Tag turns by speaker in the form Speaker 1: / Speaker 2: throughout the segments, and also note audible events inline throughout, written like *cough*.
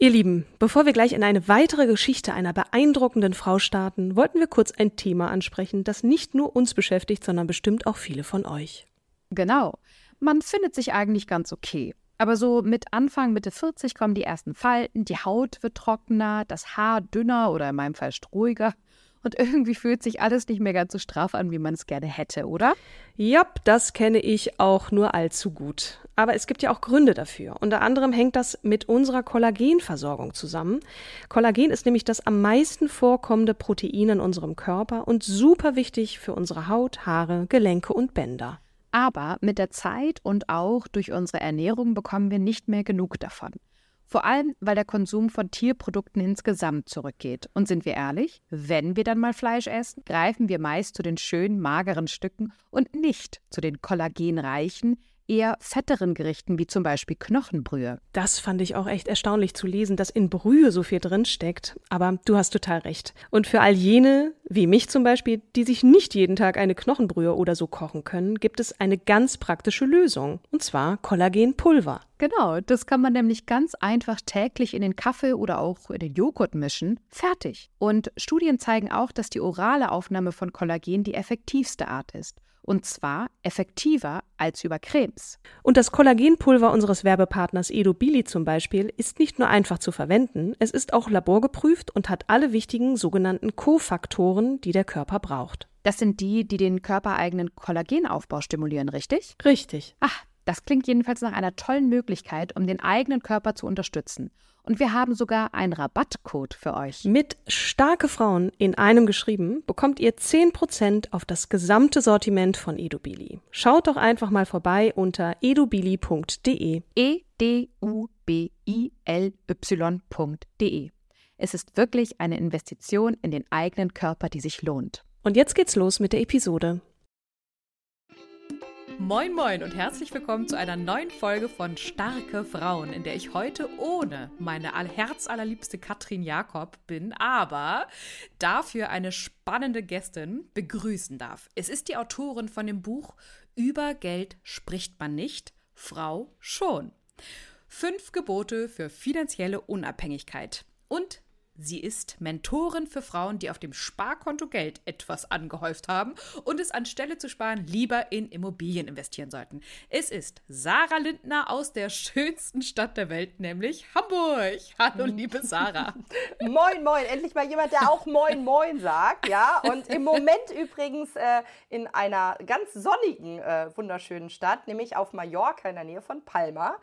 Speaker 1: Ihr Lieben, bevor wir gleich in eine weitere Geschichte einer beeindruckenden Frau starten, wollten wir kurz ein Thema ansprechen, das nicht nur uns beschäftigt, sondern bestimmt auch viele von euch.
Speaker 2: Genau. Man findet sich eigentlich ganz okay. Aber so mit Anfang, Mitte 40 kommen die ersten Falten, die Haut wird trockener, das Haar dünner oder in meinem Fall strohiger. Und irgendwie fühlt sich alles nicht mehr ganz so straff an, wie man es gerne hätte, oder?
Speaker 1: Jap, das kenne ich auch nur allzu gut. Aber es gibt ja auch Gründe dafür. Unter anderem hängt das mit unserer Kollagenversorgung zusammen. Kollagen ist nämlich das am meisten vorkommende Protein in unserem Körper und super wichtig für unsere Haut, Haare, Gelenke und Bänder.
Speaker 2: Aber mit der Zeit und auch durch unsere Ernährung bekommen wir nicht mehr genug davon. Vor allem, weil der Konsum von Tierprodukten insgesamt zurückgeht. Und sind wir ehrlich, wenn wir dann mal Fleisch essen, greifen wir meist zu den schönen, mageren Stücken und nicht zu den kollagenreichen, eher fetteren Gerichten wie zum Beispiel Knochenbrühe.
Speaker 1: Das fand ich auch echt erstaunlich zu lesen, dass in Brühe so viel drin steckt. Aber du hast total recht. Und für all jene, wie mich zum Beispiel, die sich nicht jeden Tag eine Knochenbrühe oder so kochen können, gibt es eine ganz praktische Lösung. Und zwar Kollagenpulver.
Speaker 2: Genau, das kann man nämlich ganz einfach täglich in den Kaffee oder auch in den Joghurt mischen. Fertig. Und Studien zeigen auch, dass die orale Aufnahme von Kollagen die effektivste Art ist. Und zwar effektiver als über Cremes.
Speaker 1: Und das Kollagenpulver unseres Werbepartners Edobili zum Beispiel ist nicht nur einfach zu verwenden, es ist auch laborgeprüft und hat alle wichtigen sogenannten Kofaktoren, die der Körper braucht.
Speaker 2: Das sind die, die den körpereigenen Kollagenaufbau stimulieren, richtig?
Speaker 1: Richtig.
Speaker 2: Ach, das klingt jedenfalls nach einer tollen Möglichkeit, um den eigenen Körper zu unterstützen. Und wir haben sogar einen Rabattcode für euch.
Speaker 1: Mit starke Frauen in einem geschrieben bekommt ihr 10% auf das gesamte Sortiment von Edubili. Schaut doch einfach mal vorbei unter edubili.de.
Speaker 2: E D U B I L Y.de. Es ist wirklich eine Investition in den eigenen Körper, die sich lohnt.
Speaker 1: Und jetzt geht's los mit der Episode.
Speaker 3: Moin Moin und herzlich willkommen zu einer neuen Folge von Starke Frauen, in der ich heute ohne meine herzallerliebste Katrin Jakob bin, aber dafür eine spannende Gästin begrüßen darf. Es ist die Autorin von dem Buch Über Geld spricht man nicht, Frau schon. Fünf Gebote für finanzielle Unabhängigkeit. Und Sie ist Mentorin für Frauen, die auf dem Sparkonto Geld etwas angehäuft haben und es anstelle zu sparen lieber in Immobilien investieren sollten. Es ist Sarah Lindner aus der schönsten Stadt der Welt, nämlich Hamburg. Hallo, liebe Sarah. *laughs*
Speaker 4: moin, moin. Endlich mal jemand, der auch Moin, Moin sagt. Ja, und im Moment übrigens äh, in einer ganz sonnigen, äh, wunderschönen Stadt, nämlich auf Mallorca in der Nähe von Palma,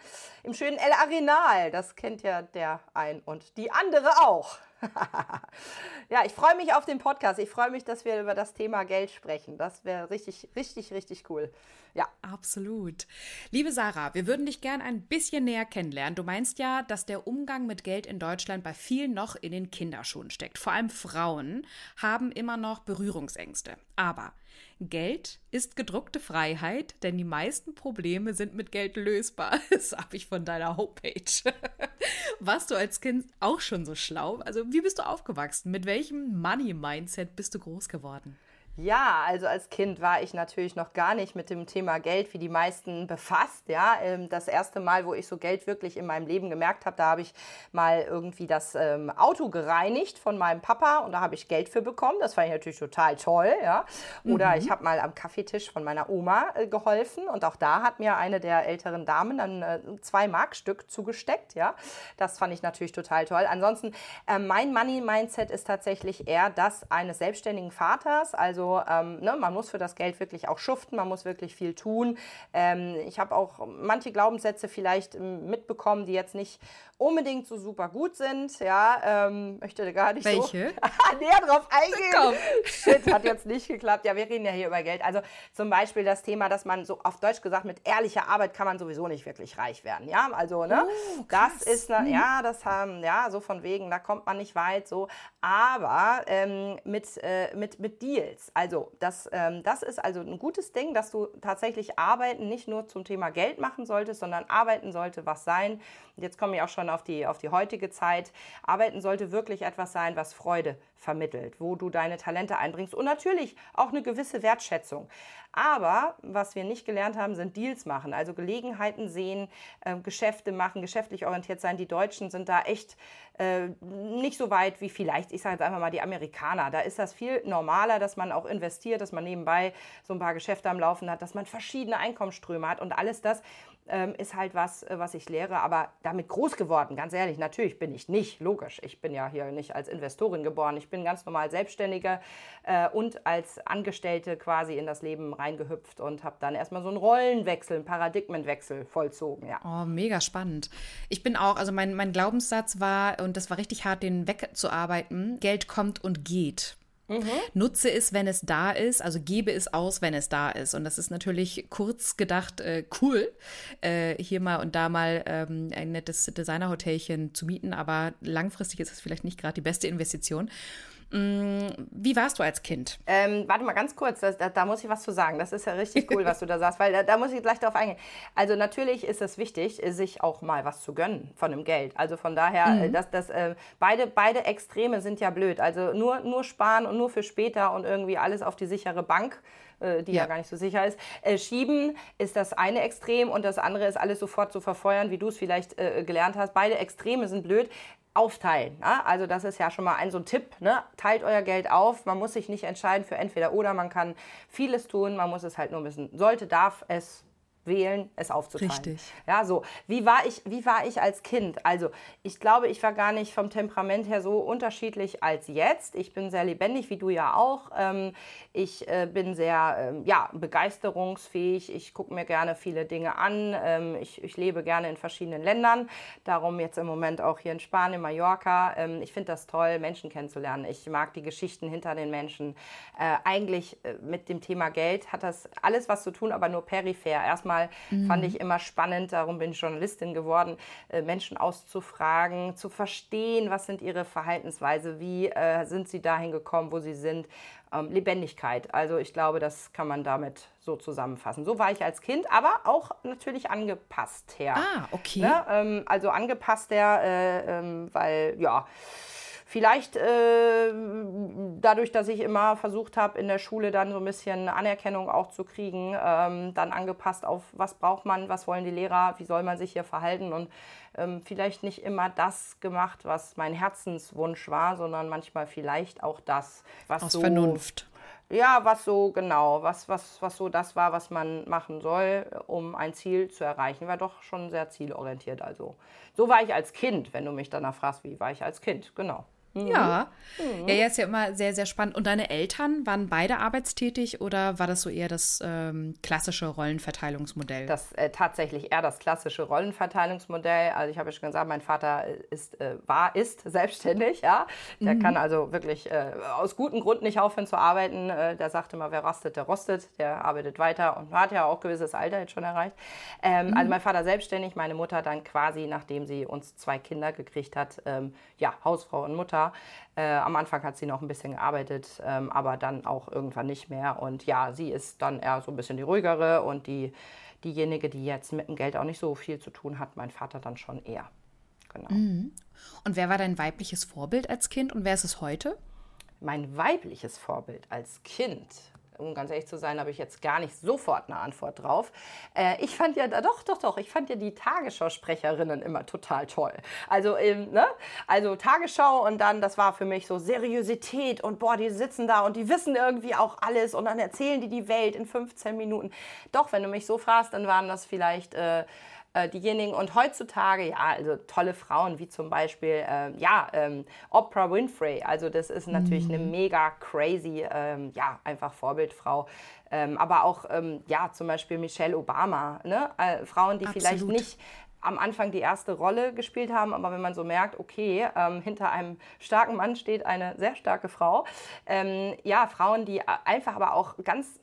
Speaker 4: im schönen El Arenal. Das kennt ja der ein und die andere auch. *laughs* ja, ich freue mich auf den Podcast. Ich freue mich, dass wir über das Thema Geld sprechen. Das wäre richtig, richtig, richtig cool. Ja.
Speaker 3: Absolut. Liebe Sarah, wir würden dich gern ein bisschen näher kennenlernen. Du meinst ja, dass der Umgang mit Geld in Deutschland bei vielen noch in den Kinderschuhen steckt. Vor allem Frauen haben immer noch Berührungsängste. Aber Geld ist gedruckte Freiheit, denn die meisten Probleme sind mit Geld lösbar. *laughs* Das habe ich von deiner Homepage. *laughs* Warst du als Kind auch schon so schlau? Also, wie bist du aufgewachsen? Mit welchem Money-Mindset bist du groß geworden?
Speaker 4: Ja, also als Kind war ich natürlich noch gar nicht mit dem Thema Geld wie die meisten befasst. Ja, ähm, das erste Mal, wo ich so Geld wirklich in meinem Leben gemerkt habe, da habe ich mal irgendwie das ähm, Auto gereinigt von meinem Papa und da habe ich Geld für bekommen. Das fand ich natürlich total toll. Ja, oder mhm. ich habe mal am Kaffeetisch von meiner Oma äh, geholfen und auch da hat mir eine der älteren Damen dann äh, zwei Markstück zugesteckt. Ja, das fand ich natürlich total toll. Ansonsten äh, mein Money Mindset ist tatsächlich eher das eines selbstständigen Vaters, also Also ähm, ne, man muss für das Geld wirklich auch schuften, man muss wirklich viel tun. Ähm, ich habe auch manche Glaubenssätze vielleicht ähm, mitbekommen, die jetzt nicht unbedingt so super gut sind. Ja, ähm, möchte gar nicht
Speaker 3: Welche?
Speaker 4: so *laughs* näher drauf eingehen. Komm. Shit, hat jetzt nicht geklappt. Ja, wir reden ja hier über Geld. Also zum Beispiel das Thema, dass man so auf Deutsch gesagt mit ehrlicher Arbeit kann man sowieso nicht wirklich reich werden. Ja, also ne, oh, das ist ne, ja, das haben ja so von wegen, da kommt man nicht weit so. Aber ähm, mit äh, mit mit Deals. Also das ähm, das ist also ein gutes Ding, dass du tatsächlich arbeiten nicht nur zum Thema Geld machen solltest, sondern arbeiten sollte was sein. Jetzt komme ich auch schon auf die, auf die heutige Zeit. Arbeiten sollte wirklich etwas sein, was Freude vermittelt, wo du deine Talente einbringst und natürlich auch eine gewisse Wertschätzung. Aber was wir nicht gelernt haben, sind Deals machen, also Gelegenheiten sehen, äh, Geschäfte machen, geschäftlich orientiert sein. Die Deutschen sind da echt äh, nicht so weit wie vielleicht, ich sage jetzt einfach mal die Amerikaner. Da ist das viel normaler, dass man auch investiert, dass man nebenbei so ein paar Geschäfte am Laufen hat, dass man verschiedene Einkommensströme hat und alles das ähm, ist halt was, äh, was ich lehre. Aber damit groß geworden, ganz ehrlich, natürlich bin ich nicht, logisch. Ich bin ja hier nicht als Investorin geboren. Ich bin ganz normal Selbstständige äh, und als Angestellte quasi in das Leben reingehüpft und habe dann erstmal so einen Rollenwechsel, einen Paradigmenwechsel vollzogen. Ja.
Speaker 3: Oh, mega spannend. Ich bin auch, also mein, mein Glaubenssatz war, und das war richtig hart, den wegzuarbeiten, Geld kommt und geht. Mhm. Nutze es, wenn es da ist, also gebe es aus, wenn es da ist. Und das ist natürlich kurz gedacht äh, cool, äh, hier mal und da mal ähm, ein nettes Designerhotelchen zu mieten, aber langfristig ist es vielleicht nicht gerade die beste Investition. Wie warst du als Kind?
Speaker 4: Ähm, warte mal ganz kurz, das, da, da, muss ich was zu sagen. Das ist ja richtig cool, was du da sagst, weil da, da, muss ich gleich darauf eingehen. Also natürlich ist es wichtig, sich auch mal was zu gönnen von dem Geld. Also von daher, mhm. dass das, äh, beide, beide Extreme sind ja blöd. Also nur, nur sparen und nur für später und irgendwie alles auf die sichere Bank äh, die ja. ja. gar nicht so sicher ist. Äh, schieben ist das eine Extrem und das andere ist alles sofort zu verfeuern, wie du es vielleicht äh, gelernt hast. Beide Extreme sind blöd aufteilen. Ne? Also das ist ja schon mal ein so ein Tipp. Ne? Teilt euer Geld auf. Man muss sich nicht entscheiden für entweder oder. Man kann vieles tun. Man muss es halt nur wissen. Sollte, darf es wählen, es aufzuteilen.
Speaker 3: Richtig.
Speaker 4: Ja, so. Wie war ich, wie war ich als Kind? Also, ich glaube, ich war gar nicht vom Temperament her so unterschiedlich als jetzt. Ich bin sehr lebendig, wie du ja auch. Ähm, ich äh, bin sehr, ähm, ja, begeisterungsfähig. Ich gucke mir gerne viele Dinge an. Ähm, ich, ich lebe gerne in verschiedenen Ländern. Darum jetzt im Moment auch hier in Spanien, Mallorca. ich finde das toll, Menschen kennenzulernen. Ich mag die Geschichten hinter den Menschen. Äh, eigentlich äh, mit dem Thema Geld hat das alles was zu tun, aber nur peripher. Erstmal mal. Mhm. Fand ich immer spannend, darum bin ich Journalistin geworden, äh, Menschen auszufragen, zu verstehen, was sind ihre Verhaltensweise, wie äh, sind sie dahin gekommen, wo sie sind. Ähm, Lebendigkeit. Also ich glaube, das kann man damit so zusammenfassen. So war ich als Kind, aber auch natürlich angepasst her.
Speaker 3: Ah, okay.
Speaker 4: Ne? Ähm, also angepasst her, äh, ähm, weil ja Vielleicht äh, dadurch, dass ich immer versucht habe, in der Schule dann so ein bisschen Anerkennung auch zu kriegen, ähm, dann angepasst auf, was braucht man, was wollen die Lehrer, wie soll man sich hier verhalten und ähm, vielleicht nicht immer das gemacht, was mein Herzenswunsch war, sondern manchmal vielleicht auch das, was
Speaker 3: Aus
Speaker 4: so
Speaker 3: Vernunft
Speaker 4: ja, was so genau, was, was, was so das war, was man machen soll, um ein Ziel zu erreichen. War doch schon sehr zielorientiert. Also so war ich als Kind, wenn du mich danach fragst, wie war ich als Kind, genau.
Speaker 3: Mhm. Ja. Mhm. Ja, ja, ist ja immer sehr, sehr spannend. Und deine Eltern waren beide arbeitstätig oder war das so eher das ähm, klassische Rollenverteilungsmodell?
Speaker 4: Das äh, tatsächlich eher das klassische Rollenverteilungsmodell. Also ich habe ja schon gesagt, mein Vater ist, äh, war, ist *laughs* selbstständig, ja. Der mhm. kann also wirklich äh, aus gutem Grund nicht aufhören zu arbeiten. Äh, der sagt immer, wer rastet, der rostet. Der arbeitet weiter und hat ja auch gewisses Alter jetzt schon erreicht. Ähm, also mhm. mein Vater selbstständig, meine Mutter dann quasi, nachdem sie uns zwei Kinder gekriegt hat, ähm, ja, Hausfrau und Mutter äh, am Anfang hat sie noch ein bisschen gearbeitet, ähm, aber dann auch irgendwann nicht mehr. Und ja, sie ist dann eher so ein bisschen die ruhigere und die, diejenige, die jetzt mit dem Geld auch nicht so viel zu tun hat, mein Vater dann schon eher.
Speaker 3: Genau. Mhm. Und wer war dein weibliches Vorbild als Kind und wer ist es heute?
Speaker 4: Mein weibliches Vorbild als Kind um ganz ehrlich zu sein, habe ich jetzt gar nicht sofort eine Antwort drauf. Äh, ich fand ja, doch, doch, doch, ich fand ja die Tagesschausprecherinnen immer total toll. Also, ähm, ne? also Tagesschau und dann, das war für mich so Seriosität und boah, die sitzen da und die wissen irgendwie auch alles und dann erzählen die die Welt in 15 Minuten. Doch, wenn du mich so fragst, dann waren das vielleicht... Äh, äh, diejenigen. Und heutzutage, ja, also tolle Frauen wie zum Beispiel, äh, ja, ähm, Oprah Winfrey. Also das ist natürlich mhm. eine mega crazy, ähm, ja, einfach Vorbildfrau. Ähm, aber auch, ähm, ja, zum Beispiel Michelle Obama, ne? Äh, Frauen, die Absolut. vielleicht nicht am Anfang die erste Rolle gespielt haben, aber wenn man so merkt, okay, ähm, hinter einem starken Mann steht eine sehr starke Frau. Ähm, ja, Frauen, die einfach aber auch ganz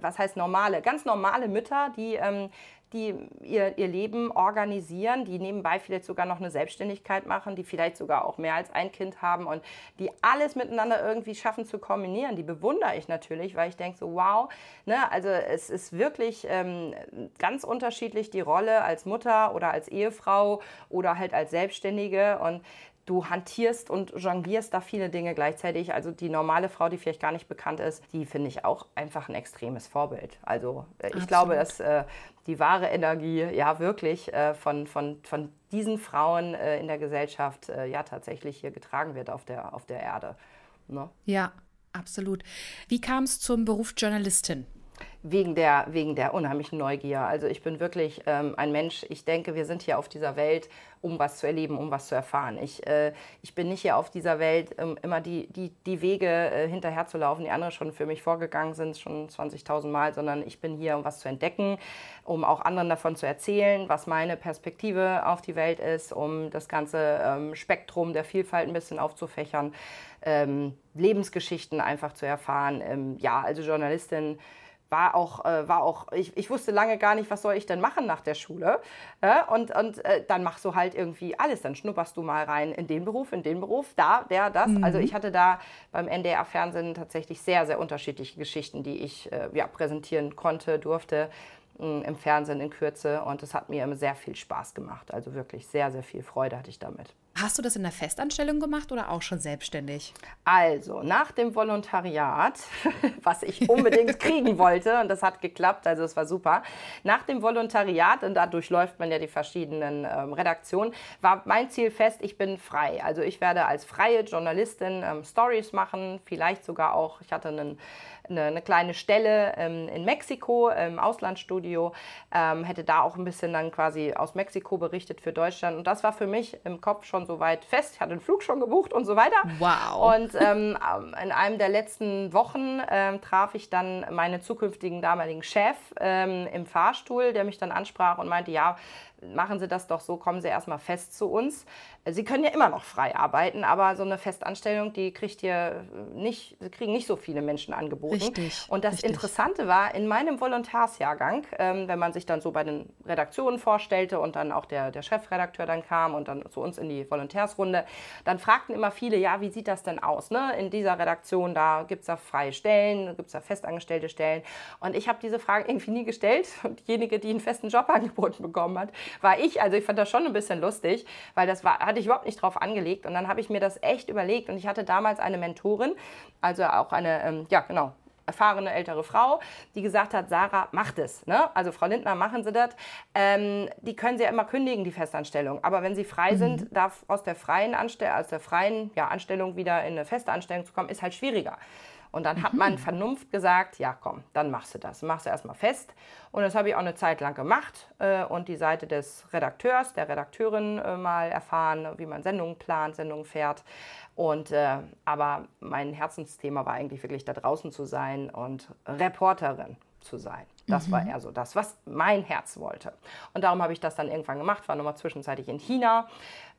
Speaker 4: was heißt normale, ganz normale Mütter, die ähm, die ihr, ihr Leben organisieren, die nebenbei vielleicht sogar noch eine Selbstständigkeit machen, die vielleicht sogar auch mehr als ein Kind haben und die alles miteinander irgendwie schaffen zu kombinieren. Die bewundere ich natürlich, weil ich denke so, wow, ne, also es ist wirklich ähm, ganz unterschiedlich die Rolle als Mutter oder als Ehefrau oder halt als Selbstständige und du hantierst und jonglierst da viele Dinge gleichzeitig. Also die normale Frau, die vielleicht gar nicht bekannt ist, die finde ich auch einfach ein extremes Vorbild. Also äh, ich Absolut. glaube, dass äh, die wahre Energie ja wirklich äh, von, von, von diesen Frauen äh, in der Gesellschaft äh, ja tatsächlich hier getragen wird auf der, auf der Erde.
Speaker 3: Ne? Ja, absolut. Wie kam es zum Beruf Journalistin?
Speaker 4: Wegen der, wegen der unheimlichen Neugier. Also ich bin wirklich ähm, ein Mensch, ich denke, wir sind hier auf dieser Welt, um was zu erleben, um was zu erfahren. Ich, äh, ich bin nicht hier auf dieser Welt, um immer die, die, die Wege äh, hinterher zu laufen, die andere schon für mich vorgegangen sind, schon 20.000 Mal, sondern ich bin hier, um was zu entdecken, um auch anderen davon zu erzählen, was meine Perspektive auf die Welt ist, um das ganze ähm, Spektrum der Vielfalt ein bisschen aufzufächern, ähm, Lebensgeschichten einfach zu erfahren. Ähm, ja, also Journalistin war auch, äh, war auch ich, ich wusste lange gar nicht, was soll ich denn machen nach der Schule. Äh, und und äh, dann machst du halt irgendwie alles. Dann schnupperst du mal rein in den Beruf, in den Beruf, da, der, das. Mhm. Also ich hatte da beim NDR-Fernsehen tatsächlich sehr, sehr unterschiedliche Geschichten, die ich äh, ja, präsentieren konnte, durfte im Fernsehen in Kürze und es hat mir sehr viel Spaß gemacht. Also wirklich sehr, sehr viel Freude hatte ich damit.
Speaker 3: Hast du das in der Festanstellung gemacht oder auch schon selbstständig?
Speaker 4: Also, nach dem Volontariat, *laughs* was ich unbedingt kriegen *laughs* wollte, und das hat geklappt, also es war super. Nach dem Volontariat, und da durchläuft man ja die verschiedenen ähm, Redaktionen, war mein Ziel fest, ich bin frei. Also ich werde als freie Journalistin ähm, Stories machen, vielleicht sogar auch, ich hatte einen eine, eine kleine Stelle ähm, in Mexiko im Auslandsstudio, ähm, hätte da auch ein bisschen dann quasi aus Mexiko berichtet für Deutschland. Und das war für mich im Kopf schon so weit fest. Ich hatte den Flug schon gebucht und so weiter.
Speaker 3: Wow.
Speaker 4: Und ähm, in einem der letzten Wochen ähm, traf ich dann meinen zukünftigen damaligen Chef ähm, im Fahrstuhl, der mich dann ansprach und meinte, ja, machen Sie das doch so, kommen Sie erstmal fest zu uns. Sie können ja immer noch frei arbeiten, aber so eine Festanstellung, die kriegt ihr nicht, kriegen nicht so viele Menschen angeboten.
Speaker 3: Richtig,
Speaker 4: und das
Speaker 3: richtig.
Speaker 4: Interessante war, in meinem Volontärsjahrgang, ähm, wenn man sich dann so bei den Redaktionen vorstellte und dann auch der, der Chefredakteur dann kam und dann zu uns in die Volontärsrunde, dann fragten immer viele, ja, wie sieht das denn aus? Ne? In dieser Redaktion, da gibt es da freie Stellen, gibt es da festangestellte Stellen. Und ich habe diese Frage irgendwie nie gestellt. Und diejenige, die einen festen Job angeboten *laughs* bekommen hat, war ich. Also ich fand das schon ein bisschen lustig, weil das war, hatte ich überhaupt nicht drauf angelegt. Und dann habe ich mir das echt überlegt. Und ich hatte damals eine Mentorin, also auch eine, ähm, ja genau, erfahrene ältere Frau, die gesagt hat, Sarah, macht es. Ne? Also Frau Lindner, machen Sie das. Ähm, die können Sie ja immer kündigen, die Festanstellung. Aber wenn Sie frei mhm. sind, darf aus der freien, Anstell aus der freien ja, Anstellung wieder in eine feste Anstellung zu kommen, ist halt schwieriger. Und dann hat man mhm. Vernunft gesagt, ja komm, dann machst du das. Machst du erstmal fest. Und das habe ich auch eine Zeit lang gemacht äh, und die Seite des Redakteurs, der Redakteurin äh, mal erfahren, wie man Sendungen plant, Sendungen fährt. Und, äh, aber mein Herzensthema war eigentlich wirklich da draußen zu sein und Reporterin zu sein. Das mhm. war eher so das, was mein Herz wollte. Und darum habe ich das dann irgendwann gemacht, war nochmal zwischenzeitlich in China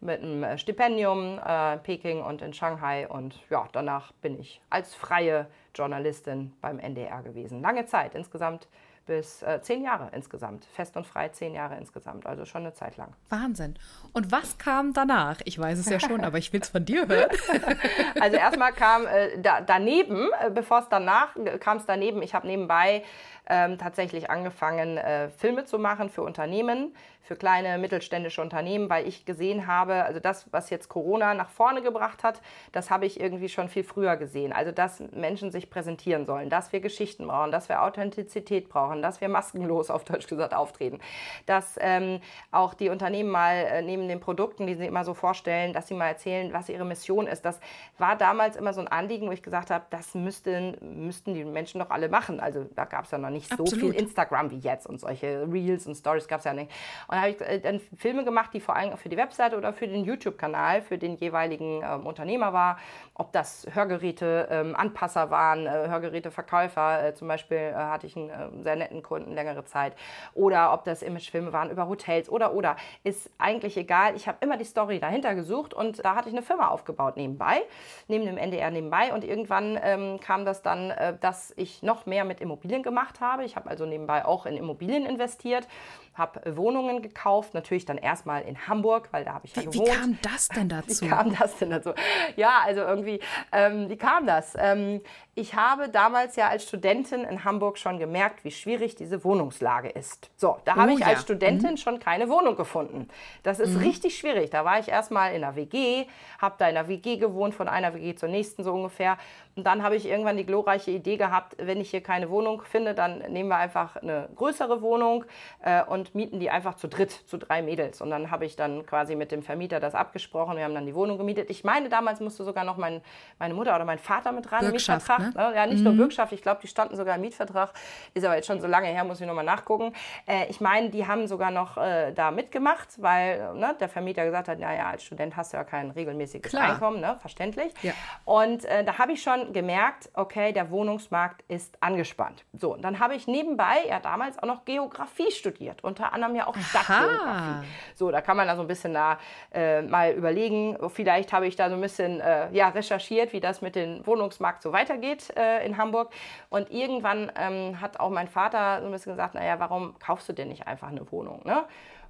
Speaker 4: mit einem äh, Stipendium äh, in Peking und in Shanghai. Und ja, danach bin ich als freie Journalistin beim NDR gewesen. Lange Zeit, insgesamt bis äh, zehn Jahre insgesamt. Fest und frei zehn Jahre insgesamt, also schon eine Zeit lang.
Speaker 3: Wahnsinn. Und was kam danach? Ich weiß es ja schon, aber ich will es von dir hören. *laughs*
Speaker 4: also erstmal kam äh, da, daneben, äh, bevor es danach äh, kam es daneben, ich habe nebenbei ähm, tatsächlich angefangen, äh, Filme zu machen für Unternehmen, für kleine mittelständische Unternehmen, weil ich gesehen habe, also das, was jetzt Corona nach vorne gebracht hat, das habe ich irgendwie schon viel früher gesehen. Also, dass Menschen sich präsentieren sollen, dass wir Geschichten brauchen, dass wir Authentizität brauchen, angesprochen, dass wir maskenlos auf Deutsch gesagt auftreten, dass ähm, auch die Unternehmen mal äh, neben den Produkten, die sie immer so vorstellen, dass sie mal erzählen, was ihre Mission ist. Das war damals immer so ein Anliegen, wo ich gesagt habe, das müssten, müssten die Menschen doch alle machen. Also da gab es ja noch nicht Absolut. so viel Instagram wie jetzt und solche Reels und Stories gab es ja nicht. Und da habe ich äh, dann Filme gemacht, die vor allem für die Webseite oder für den YouTube-Kanal, für den jeweiligen ähm, Unternehmer war, ob das Hörgeräte ähm, Anpasser waren, äh, Hörgeräteverkäufer, äh, zum Beispiel äh, hatte ich einen äh, sehr netten Kunden längere Zeit, oder ob das Imagefilme waren über Hotels oder oder, ist eigentlich egal. Ich habe immer die Story dahinter gesucht und da hatte ich eine Firma aufgebaut nebenbei, neben dem NDR nebenbei und irgendwann ähm, kam das dann, äh, dass ich noch mehr mit Immobilien gemacht habe. Ich habe also nebenbei auch in Immobilien investiert habe Wohnungen gekauft, natürlich dann erstmal in Hamburg, weil da habe ich ja
Speaker 3: wie,
Speaker 4: gewohnt.
Speaker 3: Wie kam das denn *laughs* dazu?
Speaker 4: Wie kam das denn dazu? Ja, also irgendwie, ähm, wie kam das? Ähm, ich habe damals ja als Studentin in Hamburg schon gemerkt, wie schwierig diese Wohnungslage ist. So, da habe oh, ich ja. als Studentin mhm. schon keine Wohnung gefunden. Das ist mhm. richtig schwierig. Da war ich erstmal in einer WG, habe da in einer WG gewohnt, von einer WG zur nächsten so ungefähr. Und dann habe ich irgendwann die glorreiche Idee gehabt, wenn ich hier keine Wohnung finde, dann nehmen wir einfach eine größere Wohnung äh, und mieten die einfach zu dritt, zu drei Mädels. Und dann habe ich dann quasi mit dem Vermieter das abgesprochen. Wir haben dann die Wohnung gemietet. Ich meine, damals musste sogar noch mein, meine Mutter oder mein Vater mit rein im Mietvertrag. Ne? Ja, nicht mhm. nur Bürgschaft, ich glaube, die standen sogar im Mietvertrag. Ist aber jetzt schon so lange her, muss ich nochmal nachgucken. Äh, ich meine, die haben sogar noch äh, da mitgemacht, weil ne, der Vermieter gesagt hat, naja, als Student hast du ja kein regelmäßiges Klar. Einkommen, ne? verständlich. Ja. Und äh, da habe ich schon gemerkt, okay, der Wohnungsmarkt ist angespannt. So, und dann habe ich nebenbei ja damals auch noch Geografie studiert, unter anderem ja auch Stadtgeografie. So, da kann man da so ein bisschen da äh, mal überlegen, vielleicht habe ich da so ein bisschen äh, ja, recherchiert, wie das mit dem Wohnungsmarkt so weitergeht äh, in Hamburg. Und irgendwann ähm, hat auch mein Vater so ein bisschen gesagt, naja, warum kaufst du denn nicht einfach eine Wohnung? Ne?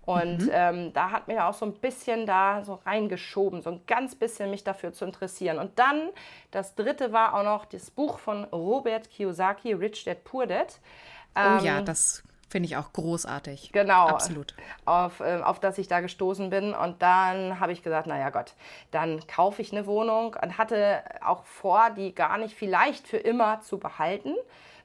Speaker 4: Und mhm. ähm, da hat mir auch so ein bisschen da so reingeschoben, so ein ganz bisschen mich dafür zu interessieren. Und dann, das dritte war auch noch das Buch von Robert Kiyosaki, Rich Dad Poor Dad.
Speaker 3: Ähm, oh ja, ähm, das Finde ich auch großartig.
Speaker 4: Genau.
Speaker 3: Absolut.
Speaker 4: Auf, äh, auf das ich da gestoßen bin. Und dann habe ich gesagt, naja Gott, dann kaufe ich eine Wohnung und hatte auch vor, die gar nicht vielleicht für immer zu behalten,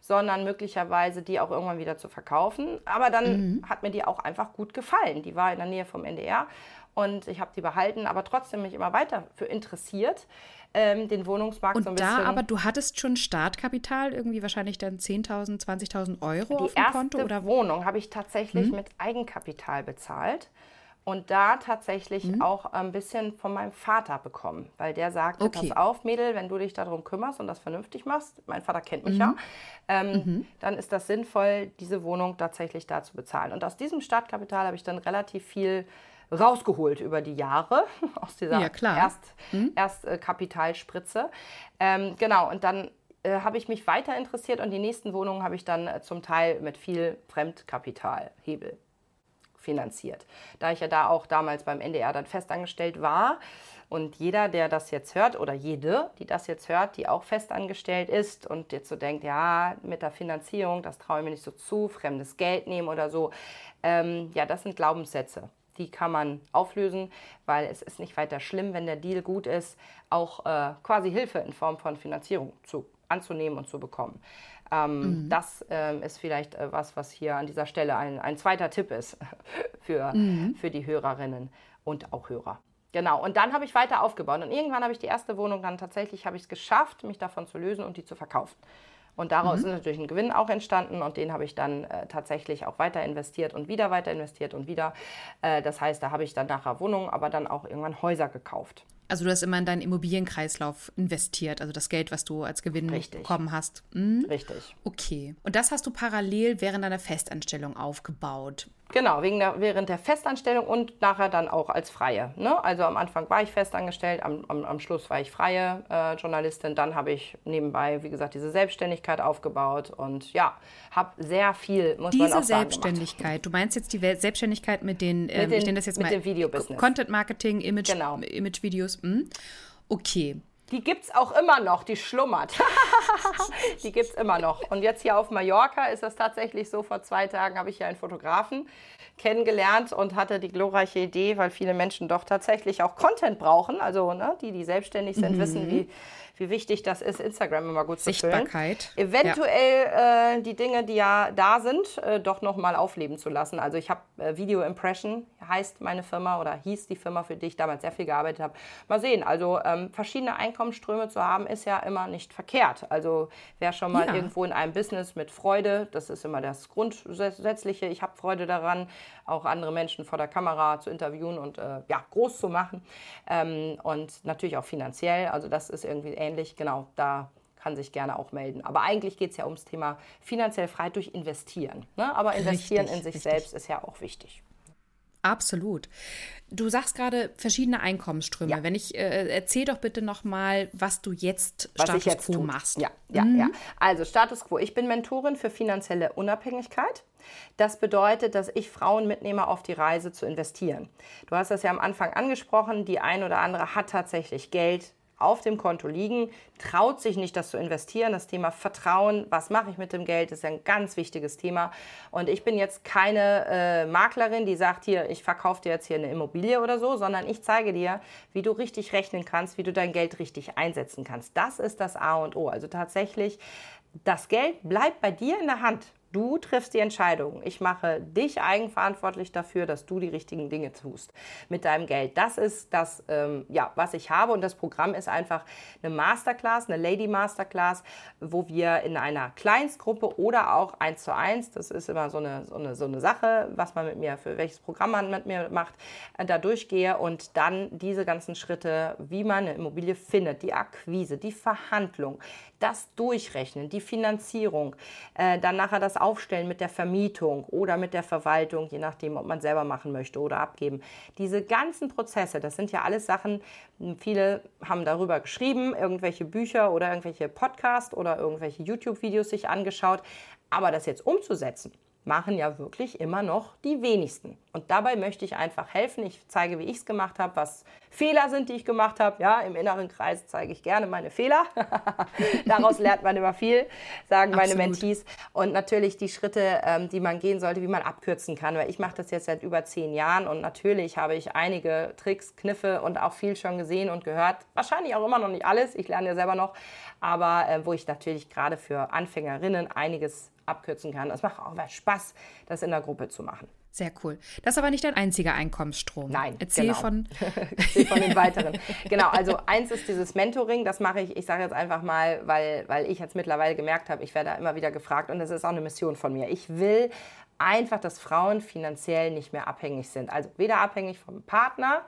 Speaker 4: sondern möglicherweise die auch irgendwann wieder zu verkaufen. Aber dann mhm. hat mir die auch einfach gut gefallen. Die war in der Nähe vom NDR und ich habe die behalten, aber trotzdem mich immer weiter für interessiert ähm, den Wohnungsmarkt
Speaker 3: und
Speaker 4: so ein
Speaker 3: bisschen. Da aber du hattest schon Startkapital, irgendwie wahrscheinlich dann 10.000, 20.000 Euro
Speaker 4: Die
Speaker 3: auf dem Konto?
Speaker 4: Die erste Wohnung habe ich tatsächlich hm? mit Eigenkapital bezahlt und da tatsächlich mhm. auch ein bisschen von meinem Vater bekommen, weil der sagte, okay. pass auf, Mädel, wenn du dich darum kümmerst und das vernünftig machst, mein Vater kennt mich mhm. ja, ähm, mhm. dann ist das sinnvoll, diese Wohnung tatsächlich da zu bezahlen. Und aus diesem Startkapital habe ich dann relativ viel rausgeholt über die Jahre *laughs* aus dieser ja, Erst, mhm. Erstkapitalspritze. Ähm, genau, und dann äh, habe ich mich weiter interessiert und die nächsten Wohnungen habe ich dann äh, zum Teil mit viel Fremdkapitalhebel finanziert. Da ich ja da auch damals beim NDR dann festangestellt war und jeder, der das jetzt hört oder jede, die das jetzt hört, die auch festangestellt ist und jetzt so denkt, ja, mit der Finanzierung, das traue ich mir nicht so zu, fremdes Geld nehmen oder so, ähm, ja, das sind Glaubenssätze die kann man auflösen, weil es ist nicht weiter schlimm, wenn der Deal gut ist, auch äh, quasi Hilfe in Form von Finanzierung zu, anzunehmen und zu bekommen. Ähm, mhm. Das ähm, ist vielleicht äh, was, was hier an dieser Stelle ein, ein zweiter Tipp ist *laughs* für, mhm. für die Hörerinnen und auch Hörer. Genau, und dann habe ich weiter aufgebaut. Und irgendwann habe ich die erste Wohnung dann tatsächlich, habe ich es geschafft, mich davon zu lösen und die zu verkaufen. Und daraus mhm. ist natürlich ein Gewinn auch entstanden und den habe ich dann äh, tatsächlich auch weiter investiert und wieder weiter investiert und wieder. Äh, das heißt, da habe ich dann nachher Wohnungen, aber dann auch irgendwann Häuser gekauft.
Speaker 3: Also du hast immer in deinen Immobilienkreislauf investiert, also das Geld, was du als Gewinn Richtig. bekommen hast. Mhm.
Speaker 4: Richtig.
Speaker 3: Okay. Und das hast du parallel während deiner Festanstellung aufgebaut.
Speaker 4: Genau, wegen der, während der Festanstellung und nachher dann auch als Freie. Ne? Also am Anfang war ich festangestellt, am, am, am Schluss war ich freie äh, Journalistin. Dann habe ich nebenbei, wie gesagt, diese Selbstständigkeit aufgebaut und ja, habe sehr viel, muss
Speaker 3: diese
Speaker 4: man auch
Speaker 3: sagen, Selbstständigkeit, gemacht. du meinst jetzt die Selbstständigkeit mit den, äh,
Speaker 4: mit den, ich das jetzt mit mal, dem Videobusiness.
Speaker 3: Content Marketing, Image, genau. Image Videos. Mh. Okay.
Speaker 4: Die gibt es auch immer noch, die schlummert. *laughs* die gibt es immer noch. Und jetzt hier auf Mallorca ist das tatsächlich so. Vor zwei Tagen habe ich hier einen Fotografen kennengelernt und hatte die glorreiche Idee, weil viele Menschen doch tatsächlich auch Content brauchen. Also ne, die, die selbstständig sind, mhm. wissen, wie wie wichtig das ist, Instagram immer gut zu
Speaker 3: füllen. Sichtbarkeit.
Speaker 4: Eventuell ja. äh, die Dinge, die ja da sind, äh, doch nochmal aufleben zu lassen. Also ich habe äh, Video Impression, heißt meine Firma oder hieß die Firma, für die ich damals sehr viel gearbeitet habe. Mal sehen, also ähm, verschiedene Einkommensströme zu haben, ist ja immer nicht verkehrt. Also wer schon mal ja. irgendwo in einem Business mit Freude, das ist immer das Grundsätzliche, ich habe Freude daran, auch andere Menschen vor der Kamera zu interviewen und äh, ja, groß zu machen. Ähm, und natürlich auch finanziell, also das ist irgendwie ähnlich genau, da kann sich gerne auch melden. Aber eigentlich geht es ja ums Thema finanziell frei durch Investieren. Ne? Aber investieren richtig, in sich richtig. selbst ist ja auch wichtig.
Speaker 3: Absolut. Du sagst gerade verschiedene Einkommensströme. Ja. Wenn ich äh, erzähl doch bitte noch mal, was du jetzt
Speaker 4: was Status jetzt Quo tut. machst. Ja, ja, mhm. ja. Also Status Quo. Ich bin Mentorin für finanzielle Unabhängigkeit. Das bedeutet, dass ich Frauen mitnehme auf die Reise zu investieren. Du hast das ja am Anfang angesprochen. Die ein oder andere hat tatsächlich Geld auf dem Konto liegen, traut sich nicht, das zu investieren. Das Thema Vertrauen, was mache ich mit dem Geld, ist ein ganz wichtiges Thema. Und ich bin jetzt keine äh, Maklerin, die sagt, hier, ich verkaufe dir jetzt hier eine Immobilie oder so, sondern ich zeige dir, wie du richtig rechnen kannst, wie du dein Geld richtig einsetzen kannst. Das ist das A und O. Also tatsächlich, das Geld bleibt bei dir in der Hand. Du triffst die Entscheidung. Ich mache dich eigenverantwortlich dafür, dass du die richtigen Dinge tust mit deinem Geld. Das ist das, ähm, ja, was ich habe. Und das Programm ist einfach eine Masterclass, eine Lady Masterclass, wo wir in einer Kleinstgruppe oder auch eins zu eins, das ist immer so eine, so eine, so eine Sache, was man mit mir, für welches Programm man mit mir macht, äh, da durchgehe und dann diese ganzen Schritte, wie man eine Immobilie findet, die Akquise, die Verhandlung, das Durchrechnen, die Finanzierung, äh, dann nachher das Aufstellen mit der Vermietung oder mit der Verwaltung, je nachdem, ob man selber machen möchte oder abgeben. Diese ganzen Prozesse, das sind ja alles Sachen, viele haben darüber geschrieben, irgendwelche Bücher oder irgendwelche Podcasts oder irgendwelche YouTube-Videos sich angeschaut, aber das jetzt umzusetzen, machen ja wirklich immer noch die wenigsten. Und dabei möchte ich einfach helfen. Ich zeige, wie ich es gemacht habe, was Fehler sind, die ich gemacht habe. Ja, im inneren Kreis zeige ich gerne meine Fehler. *laughs* Daraus lernt man immer viel, sagen meine Mentees. Und natürlich die Schritte, ähm, die man gehen sollte, wie man abkürzen kann. Weil ich mache das jetzt seit über zehn Jahren und natürlich habe ich einige Tricks, Kniffe und auch viel schon gesehen und gehört. Wahrscheinlich auch immer noch nicht alles. Ich lerne ja selber noch. Aber äh, wo ich natürlich gerade für Anfängerinnen einiges abkürzen kann. Es macht auch Spaß, das in der Gruppe zu machen.
Speaker 3: Sehr cool. Das ist aber nicht dein einziger Einkommensstrom.
Speaker 4: Nein,
Speaker 3: erzähl
Speaker 4: genau.
Speaker 3: von *laughs*
Speaker 4: erzähl von den weiteren. *laughs* genau, also eins ist dieses Mentoring, das mache ich, ich sage jetzt einfach mal, weil, weil ich jetzt mittlerweile gemerkt habe, ich werde da immer wieder gefragt und das ist auch eine Mission von mir. Ich will einfach, dass Frauen finanziell nicht mehr abhängig sind. Also weder abhängig vom Partner,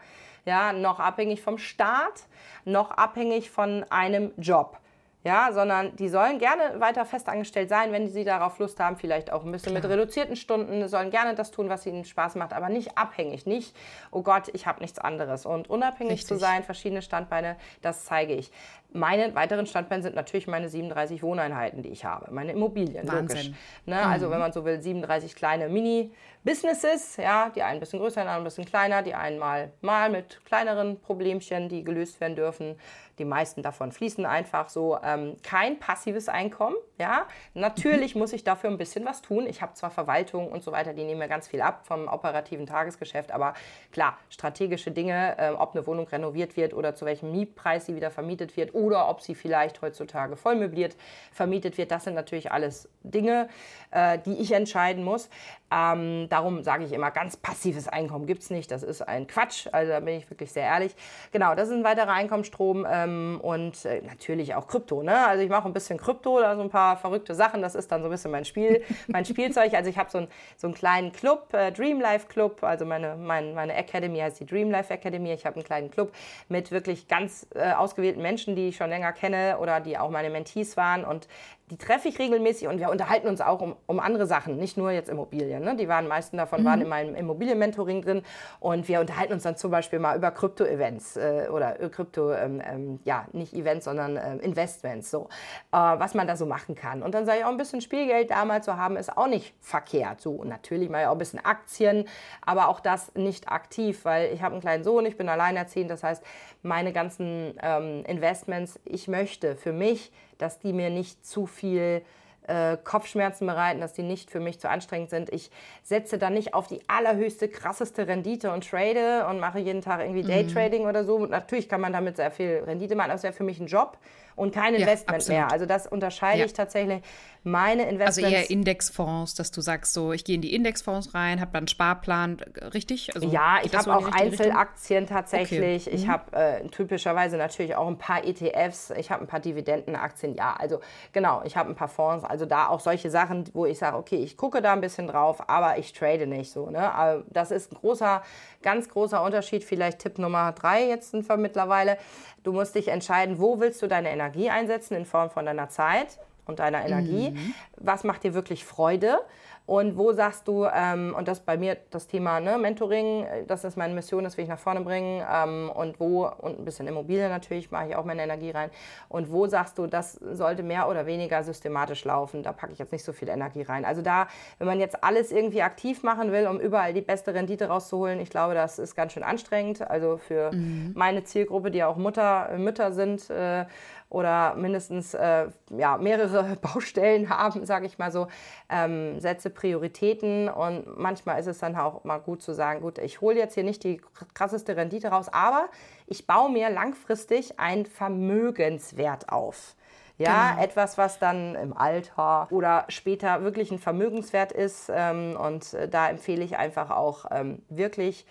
Speaker 4: ja, noch abhängig vom Staat, noch abhängig von einem Job ja, sondern die sollen gerne weiter festangestellt sein, wenn sie darauf Lust haben, vielleicht auch ein bisschen Klar. mit reduzierten Stunden, sollen gerne das tun, was ihnen Spaß macht, aber nicht abhängig, nicht, oh Gott, ich habe nichts anderes. Und unabhängig Richtig. zu sein, verschiedene Standbeine, das zeige ich. Meine weiteren Standbeine sind natürlich meine 37 Wohneinheiten, die ich habe, meine Immobilien,
Speaker 3: Wahnsinn. logisch.
Speaker 4: Ne? Also, mhm. Also wenn man so will, 37 kleine Mini-Businesses, ja, die einen ein bisschen größer, die anderen ein bisschen kleiner, die einen mal, mal mit kleineren Problemchen, die gelöst werden dürfen. Die meisten davon fließen einfach so. Ähm, kein passives Einkommen, ja. Natürlich mhm. muss ich dafür ein bisschen was tun. Ich habe zwar Verwaltung und so weiter, die nehmen mir ganz viel ab vom operativen Tagesgeschäft, aber klar, strategische Dinge, äh, ob eine Wohnung renoviert wird oder zu welchem Mietpreis sie wieder vermietet wird oder ob sie vielleicht heutzutage vollmöbliert vermietet wird, das sind natürlich alles Dinge, äh, die ich entscheiden muss. Ähm, darum sage ich immer, ganz passives Einkommen gibt es nicht. Das ist ein Quatsch. Also da bin ich wirklich sehr ehrlich. Genau, das ist ein weiterer Einkommensstrom ähm, und äh, natürlich auch Krypto. Ne? Also ich mache ein bisschen Krypto, da so ein paar verrückte Sachen. Das ist dann so ein bisschen mein Spiel, *laughs* mein Spielzeug. Also ich habe so, ein, so einen kleinen Club, äh, Dream Life Club. Also meine, mein, meine Academy heißt die Dream Life Academy. Ich habe einen kleinen Club mit wirklich ganz äh, ausgewählten Menschen, die ich schon länger kenne oder die auch meine Mentees waren. Und die treffe ich regelmäßig und wir unterhalten uns auch um, um andere Sachen, nicht nur jetzt Immobilien. Ne? Die waren, meisten davon mhm. waren in meinem Immobilien-Mentoring drin und wir unterhalten uns dann zum Beispiel mal über Krypto-Events äh, oder äh, Krypto, ähm, ähm, ja, nicht Events, sondern äh, Investments, so, äh, was man da so machen kann. Und dann sage ich auch, ein bisschen Spielgeld damals zu haben, ist auch nicht verkehrt. So, und natürlich mal auch ein bisschen Aktien, aber auch das nicht aktiv, weil ich habe einen kleinen Sohn, ich bin alleinerziehend, das heißt, meine ganzen ähm, Investments, ich möchte für mich, dass die mir nicht zu viel äh, Kopfschmerzen bereiten, dass die nicht für mich zu anstrengend sind. Ich setze da nicht auf die allerhöchste, krasseste Rendite und trade und mache jeden Tag irgendwie Daytrading mhm. oder so. natürlich kann man damit sehr viel Rendite machen, aber es wäre für mich ein Job und kein Investment ja, mehr. Also das unterscheide ja. ich tatsächlich meine Investments.
Speaker 3: Also eher Indexfonds, dass du sagst, so ich gehe in die Indexfonds rein, habe dann einen Sparplan, richtig?
Speaker 4: Also, ja, ich habe so auch Einzelaktien tatsächlich. Okay. Ich mhm. habe äh, typischerweise natürlich auch ein paar ETFs. Ich habe ein paar Dividendenaktien. Ja, also genau, ich habe ein paar Fonds. Also da auch solche Sachen, wo ich sage, okay, ich gucke da ein bisschen drauf, aber ich trade nicht so. Ne? Aber das ist ein großer, ganz großer Unterschied. Vielleicht Tipp Nummer drei jetzt sind wir mittlerweile. Du musst dich entscheiden, wo willst du deine Energie einsetzen in Form von deiner Zeit und deiner Energie. Mhm. Was macht dir wirklich Freude? Und wo sagst du, ähm, und das bei mir das Thema ne, Mentoring, äh, das ist meine Mission, das will ich nach vorne bringen. Ähm, und wo, und ein bisschen Immobilien natürlich, mache ich auch meine Energie rein. Und wo sagst du, das sollte mehr oder weniger systematisch laufen? Da packe ich jetzt nicht so viel Energie rein. Also da, wenn man jetzt alles irgendwie aktiv machen will, um überall die beste Rendite rauszuholen, ich glaube, das ist ganz schön anstrengend. Also für mhm. meine Zielgruppe, die auch Mutter, Mütter sind, äh, oder mindestens äh, ja, mehrere *laughs* Baustellen haben, sage ich mal so, ähm, setze Prioritäten und manchmal ist es dann auch mal gut zu sagen, gut, ich hole jetzt hier nicht die krasseste Rendite raus, aber ich baue mir langfristig ein Vermögenswert auf. Ja, genau. etwas, was dann im Alter oder später wirklich ein Vermögenswert ist. Ähm, und äh, da empfehle ich einfach auch ähm, wirklich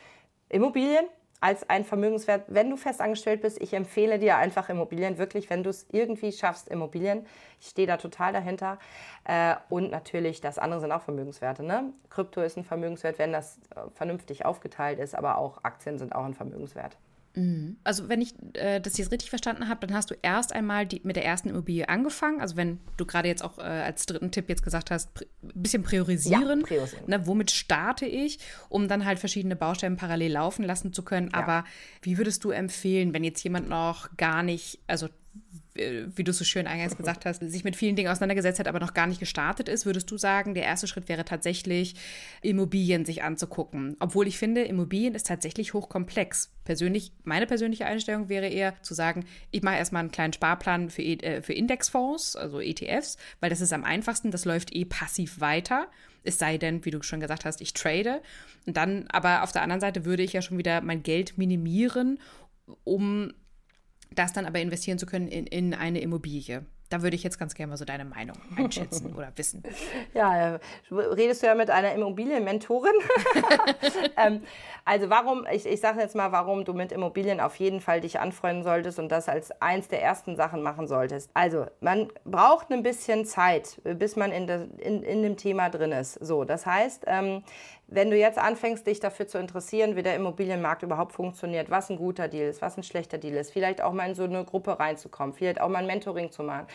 Speaker 4: Immobilien als ein Vermögenswert, wenn du festangestellt bist. Ich empfehle dir einfach Immobilien, wirklich, wenn du es irgendwie schaffst, Immobilien. Ich stehe da total dahinter. Äh, und natürlich, das andere sind auch Vermögenswerte. Ne? Krypto ist ein Vermögenswert, wenn das äh, vernünftig aufgeteilt ist, aber auch Aktien sind auch ein Vermögenswert.
Speaker 3: Mhm. Also wenn ich äh, das jetzt richtig verstanden habe, dann hast du erst einmal die, mit der ersten Immobilie angefangen. Also wenn du gerade jetzt auch äh, als dritten Tipp jetzt gesagt hast, ein bisschen priorisieren. Ja, priorisieren. Ne, womit starte ich, um dann halt verschiedene Baustellen parallel laufen lassen zu können. Ja. Aber wie würdest du empfehlen, wenn jetzt jemand noch gar nicht, also wie du so schön eingangs gesagt hast, sich mit vielen Dingen auseinandergesetzt hat, aber noch gar nicht gestartet ist, würdest du sagen, der erste Schritt wäre tatsächlich, Immobilien sich anzugucken. Obwohl ich finde, Immobilien ist tatsächlich hochkomplex. Persönlich, meine persönliche Einstellung wäre eher zu sagen, ich mache erstmal einen kleinen Sparplan für, äh, für Indexfonds, also ETFs, weil das ist am einfachsten, das läuft eh passiv weiter. Es sei denn, wie du schon gesagt hast, ich trade. Und dann, aber auf der anderen Seite würde ich ja schon wieder mein Geld minimieren, um das dann aber investieren zu können in, in eine Immobilie. Da würde ich jetzt ganz gerne mal so deine Meinung einschätzen *laughs* oder wissen.
Speaker 4: Ja, redest du ja mit einer Immobilienmentorin. *laughs* ähm, also warum, ich, ich sage jetzt mal, warum du mit Immobilien auf jeden Fall dich anfreunden solltest und das als eins der ersten Sachen machen solltest. Also man braucht ein bisschen Zeit, bis man in, de, in, in dem Thema drin ist. So, das heißt, ähm, wenn du jetzt anfängst, dich dafür zu interessieren, wie der Immobilienmarkt überhaupt funktioniert, was ein guter Deal ist, was ein schlechter Deal ist, vielleicht auch mal in so eine Gruppe reinzukommen, vielleicht auch mal ein Mentoring zu machen.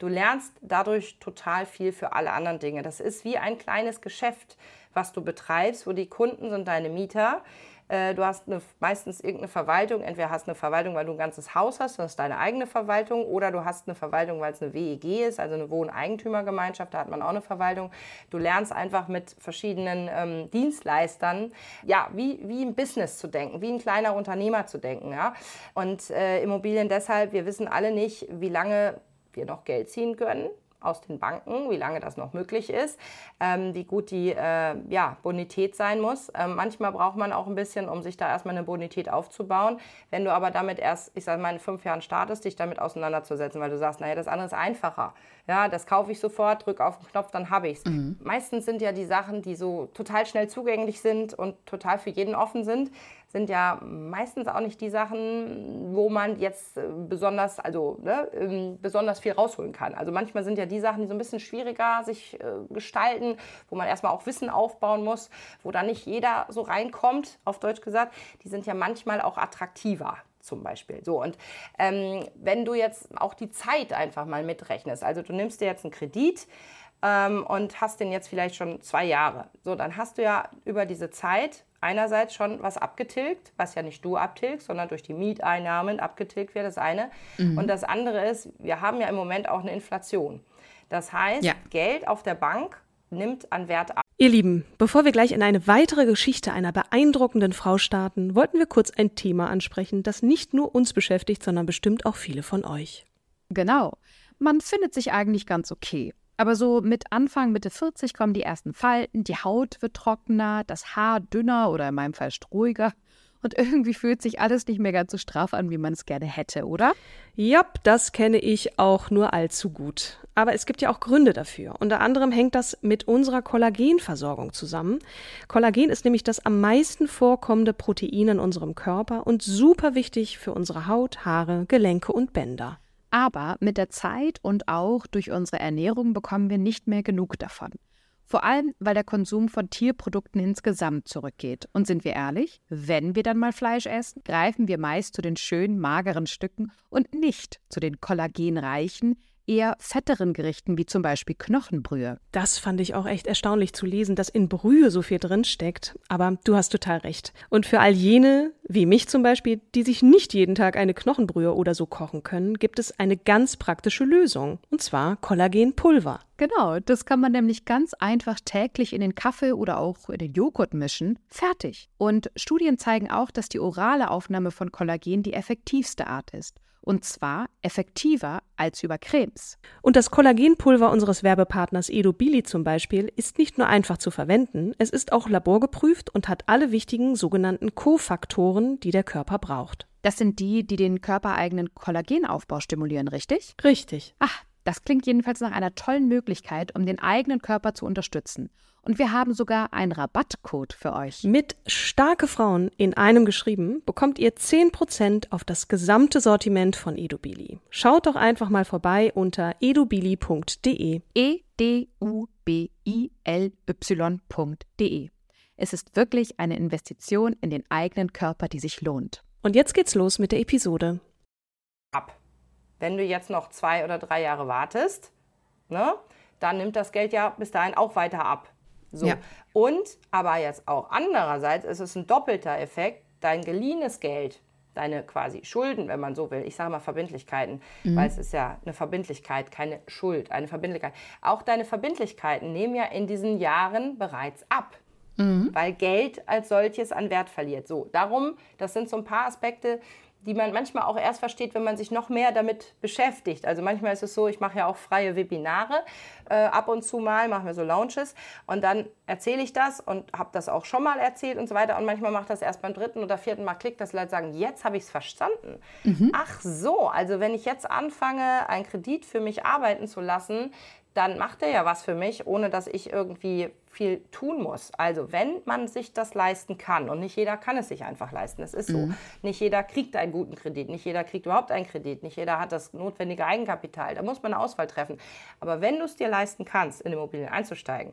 Speaker 4: Du lernst dadurch total viel für alle anderen Dinge. Das ist wie ein kleines Geschäft, was du betreibst, wo die Kunden sind deine Mieter du hast eine, meistens irgendeine Verwaltung. Entweder hast du eine Verwaltung, weil du ein ganzes Haus hast, das ist deine eigene Verwaltung, oder du hast eine Verwaltung, weil es eine WEG ist, also eine Wohneigentümergemeinschaft, da hat man auch eine Verwaltung. Du lernst einfach mit verschiedenen ähm, Dienstleistern, ja, wie, wie ein Business zu denken, wie ein kleiner Unternehmer zu denken. Ja? Und äh, Immobilien deshalb, wir wissen alle nicht, wie lange wir noch Geld ziehen können aus den Banken, wie lange das noch möglich ist, ähm, wie gut die äh, ja, Bonität sein muss. Ähm, manchmal braucht man auch ein bisschen, um sich da erstmal eine Bonität aufzubauen. Wenn du aber damit erst, ich sage mal, in fünf Jahren startest, dich damit auseinanderzusetzen, weil du sagst, naja, das andere ist einfacher. Ja, das kaufe ich sofort, drücke auf den Knopf, dann habe ich es. Mhm. Meistens sind ja die Sachen, die so total schnell zugänglich sind und total für jeden offen sind, sind ja meistens auch nicht die Sachen, wo man jetzt äh, besonders, also ne, ähm, besonders viel rausholen kann. Also manchmal sind ja die Sachen, die so ein bisschen schwieriger sich äh, gestalten, wo man erstmal auch Wissen aufbauen muss, wo da nicht jeder so reinkommt, auf Deutsch gesagt, die sind ja manchmal auch attraktiver zum Beispiel. So, und ähm, wenn du jetzt auch die Zeit einfach mal mitrechnest, also du nimmst dir jetzt einen Kredit ähm, und hast den jetzt vielleicht schon zwei Jahre, so, dann hast du ja über diese Zeit einerseits schon was abgetilgt, was ja nicht du abtilgst, sondern durch die Mieteinnahmen abgetilgt wird, das eine. Mhm. Und das andere ist, wir haben ja im Moment auch eine Inflation. Das heißt, ja. Geld auf der Bank nimmt an Wert ab.
Speaker 1: Ihr Lieben, bevor wir gleich in eine weitere Geschichte einer beeindruckenden Frau starten, wollten wir kurz ein Thema ansprechen, das nicht nur uns beschäftigt, sondern bestimmt auch viele von euch.
Speaker 3: Genau. Man findet sich eigentlich ganz okay. Aber so mit Anfang, Mitte 40 kommen die ersten Falten, die Haut wird trockener, das Haar dünner oder in meinem Fall strohiger. Und irgendwie fühlt sich alles nicht mehr ganz so straff an, wie man es gerne hätte, oder?
Speaker 1: Ja, das kenne ich auch nur allzu gut. Aber es gibt ja auch Gründe dafür. Unter anderem hängt das mit unserer Kollagenversorgung zusammen. Kollagen ist nämlich das am meisten vorkommende Protein in unserem Körper und super wichtig für unsere Haut, Haare, Gelenke und Bänder.
Speaker 3: Aber mit der Zeit und auch durch unsere Ernährung bekommen wir nicht mehr genug davon. Vor allem, weil der Konsum von Tierprodukten insgesamt zurückgeht. Und sind wir ehrlich, wenn wir dann mal Fleisch essen, greifen wir meist zu den schönen, mageren Stücken und nicht zu den kollagenreichen, eher fetteren Gerichten wie zum Beispiel Knochenbrühe.
Speaker 1: Das fand ich auch echt erstaunlich zu lesen, dass in Brühe so viel drin steckt. Aber du hast total recht. Und für all jene, wie mich zum Beispiel, die sich nicht jeden Tag eine Knochenbrühe oder so kochen können, gibt es eine ganz praktische Lösung. Und zwar Kollagenpulver.
Speaker 3: Genau, das kann man nämlich ganz einfach täglich in den Kaffee oder auch in den Joghurt mischen. Fertig. Und Studien zeigen auch, dass die orale Aufnahme von Kollagen die effektivste Art ist. Und zwar effektiver als über Cremes.
Speaker 1: Und das Kollagenpulver unseres Werbepartners Edobili zum Beispiel ist nicht nur einfach zu verwenden, es ist auch laborgeprüft und hat alle wichtigen sogenannten Kofaktoren, die der Körper braucht.
Speaker 3: Das sind die, die den körpereigenen Kollagenaufbau stimulieren, richtig?
Speaker 1: Richtig.
Speaker 3: Ach, das klingt jedenfalls nach einer tollen Möglichkeit, um den eigenen Körper zu unterstützen. Und wir haben sogar einen Rabattcode für euch.
Speaker 1: Mit starke Frauen in einem geschrieben bekommt ihr 10% auf das gesamte Sortiment von Edubili. Schaut doch einfach mal vorbei unter edubili.de.
Speaker 3: E D U B I L Y.de. Es ist wirklich eine Investition in den eigenen Körper, die sich lohnt.
Speaker 1: Und jetzt geht's los mit der Episode.
Speaker 4: Ab. Wenn du jetzt noch zwei oder drei Jahre wartest, ne, dann nimmt das Geld ja bis dahin auch weiter ab. So. Ja. Und aber jetzt auch andererseits ist es ein doppelter Effekt, dein geliehenes Geld, deine quasi Schulden, wenn man so will, ich sage mal Verbindlichkeiten, mhm. weil es ist ja eine Verbindlichkeit, keine Schuld, eine Verbindlichkeit. Auch deine Verbindlichkeiten nehmen ja in diesen Jahren bereits ab. Mhm. Weil Geld als solches an Wert verliert. So, darum, das sind so ein paar Aspekte, die man manchmal auch erst versteht, wenn man sich noch mehr damit beschäftigt. Also manchmal ist es so, ich mache ja auch freie Webinare äh, ab und zu mal, machen wir so Launches und dann erzähle ich das und habe das auch schon mal erzählt und so weiter und manchmal macht das erst beim dritten oder vierten Mal Klick, dass Leute sagen, jetzt habe ich es verstanden. Mhm. Ach so, also wenn ich jetzt anfange, einen Kredit für mich arbeiten zu lassen, dann macht er ja was für mich, ohne dass ich irgendwie viel tun muss. Also wenn man sich das leisten kann und nicht jeder kann es sich einfach leisten, es ist so. Mhm. Nicht jeder kriegt einen guten Kredit, nicht jeder kriegt überhaupt einen Kredit, nicht jeder hat das notwendige Eigenkapital. Da muss man eine Auswahl treffen. Aber wenn du es dir leisten kannst, in Immobilien einzusteigen,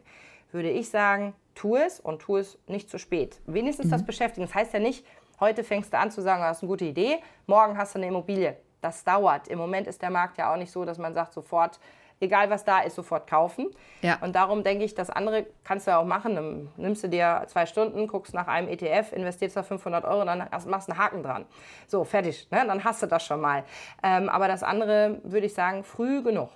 Speaker 4: würde ich sagen, tu es und tu es nicht zu spät. Wenigstens mhm. das beschäftigen. Das heißt ja nicht, heute fängst du an zu sagen, du hast eine gute Idee, morgen hast du eine Immobilie. Das dauert. Im Moment ist der Markt ja auch nicht so, dass man sagt, sofort egal was da ist, sofort kaufen. Ja. Und darum denke ich, das andere kannst du auch machen. Dann nimmst du dir zwei Stunden, guckst nach einem ETF, investierst da 500 Euro, dann machst du einen Haken dran. So, fertig. Ne? Dann hast du das schon mal. Ähm, aber das andere würde ich sagen, früh genug.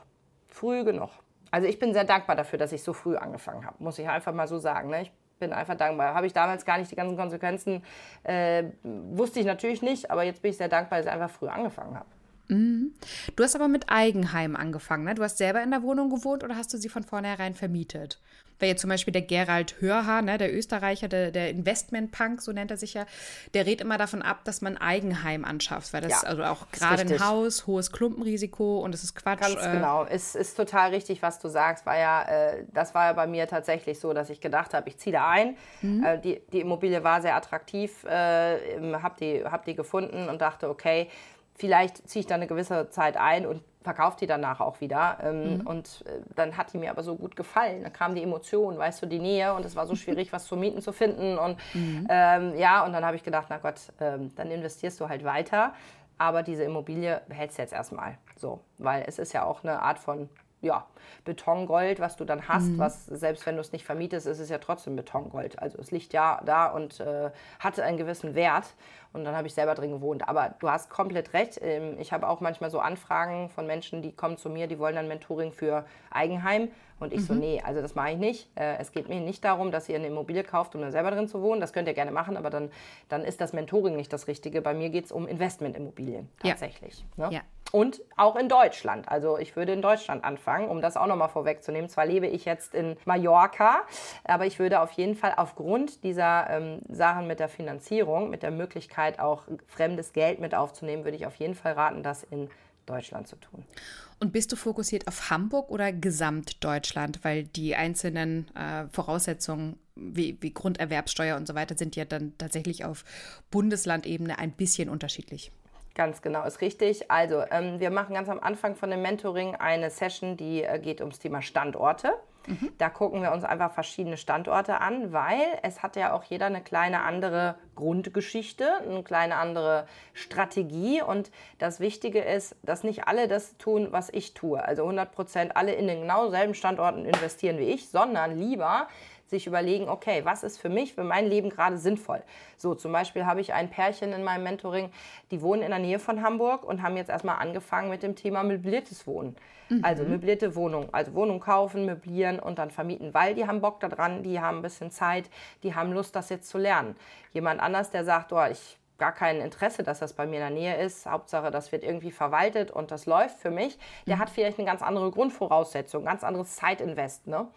Speaker 4: Früh genug. Also ich bin sehr dankbar dafür, dass ich so früh angefangen habe, muss ich einfach mal so sagen. Ne? Ich bin einfach dankbar. Habe ich damals gar nicht die ganzen Konsequenzen, äh, wusste ich natürlich nicht, aber jetzt bin ich sehr dankbar, dass ich einfach früh angefangen habe.
Speaker 5: Mhm. Du hast aber mit Eigenheim angefangen, ne? Du hast selber in der Wohnung gewohnt oder hast du sie von vornherein vermietet? Weil jetzt zum Beispiel der Gerald Hörhaar, ne, der Österreicher, der, der Investment-Punk, so nennt er sich ja, der rät immer davon ab, dass man Eigenheim anschafft, weil das ja, also auch gerade ein Haus, hohes Klumpenrisiko und es ist Quatsch.
Speaker 4: Ganz äh, genau, es ist total richtig, was du sagst. War ja, äh, das war ja bei mir tatsächlich so, dass ich gedacht habe, ich ziehe da ein. Mhm. Äh, die, die Immobilie war sehr attraktiv, äh, habe die, hab die gefunden und dachte, okay, vielleicht ziehe ich da eine gewisse Zeit ein und verkauft die danach auch wieder. Ähm, mhm. Und äh, dann hat die mir aber so gut gefallen. Da kam die Emotion, weißt du, die Nähe und es war so *laughs* schwierig, was zu mieten zu finden. Und mhm. ähm, ja, und dann habe ich gedacht, na Gott, ähm, dann investierst du halt weiter. Aber diese Immobilie behältst du jetzt erstmal so, weil es ist ja auch eine Art von ja, Betongold, was du dann hast, mhm. was selbst wenn du es nicht vermietest, ist es ja trotzdem Betongold. Also es liegt ja da und äh, hatte einen gewissen Wert und dann habe ich selber drin gewohnt. Aber du hast komplett recht. Ähm, ich habe auch manchmal so Anfragen von Menschen, die kommen zu mir, die wollen dann Mentoring für Eigenheim. Und ich mhm. so, nee, also das mache ich nicht. Äh, es geht mir nicht darum, dass ihr eine Immobilie kauft, um da selber drin zu wohnen. Das könnt ihr gerne machen, aber dann, dann ist das Mentoring nicht das Richtige. Bei mir geht es um Investmentimmobilien tatsächlich. Ja. Ne? ja. Und auch in Deutschland. Also ich würde in Deutschland anfangen, um das auch nochmal vorwegzunehmen. Zwar lebe ich jetzt in Mallorca, aber ich würde auf jeden Fall aufgrund dieser ähm, Sachen mit der Finanzierung, mit der Möglichkeit auch fremdes Geld mit aufzunehmen, würde ich auf jeden Fall raten, das in Deutschland zu tun.
Speaker 3: Und bist du fokussiert auf Hamburg oder Gesamtdeutschland? Weil die einzelnen äh, Voraussetzungen wie, wie Grunderwerbsteuer und so weiter sind ja dann tatsächlich auf Bundeslandebene ein bisschen unterschiedlich.
Speaker 4: Ganz genau, ist richtig. Also, ähm, wir machen ganz am Anfang von dem Mentoring eine Session, die äh, geht ums Thema Standorte. Mhm. Da gucken wir uns einfach verschiedene Standorte an, weil es hat ja auch jeder eine kleine andere Grundgeschichte, eine kleine andere Strategie. Und das Wichtige ist, dass nicht alle das tun, was ich tue. Also 100 Prozent alle in den genau selben Standorten investieren wie ich, sondern lieber sich überlegen, okay, was ist für mich, für mein Leben gerade sinnvoll? So, zum Beispiel habe ich ein Pärchen in meinem Mentoring, die wohnen in der Nähe von Hamburg und haben jetzt erstmal angefangen mit dem Thema möbliertes Wohnen. Mhm. Also möblierte Wohnung, also Wohnung kaufen, möblieren und dann vermieten, weil die haben Bock daran, die haben ein bisschen Zeit, die haben Lust, das jetzt zu lernen. Jemand anders, der sagt, oh, ich gar kein Interesse, dass das bei mir in der Nähe ist. Hauptsache, das wird irgendwie verwaltet und das läuft für mich. Der mhm. hat vielleicht eine ganz andere Grundvoraussetzung, ganz anderes Zeitinvest. Ne?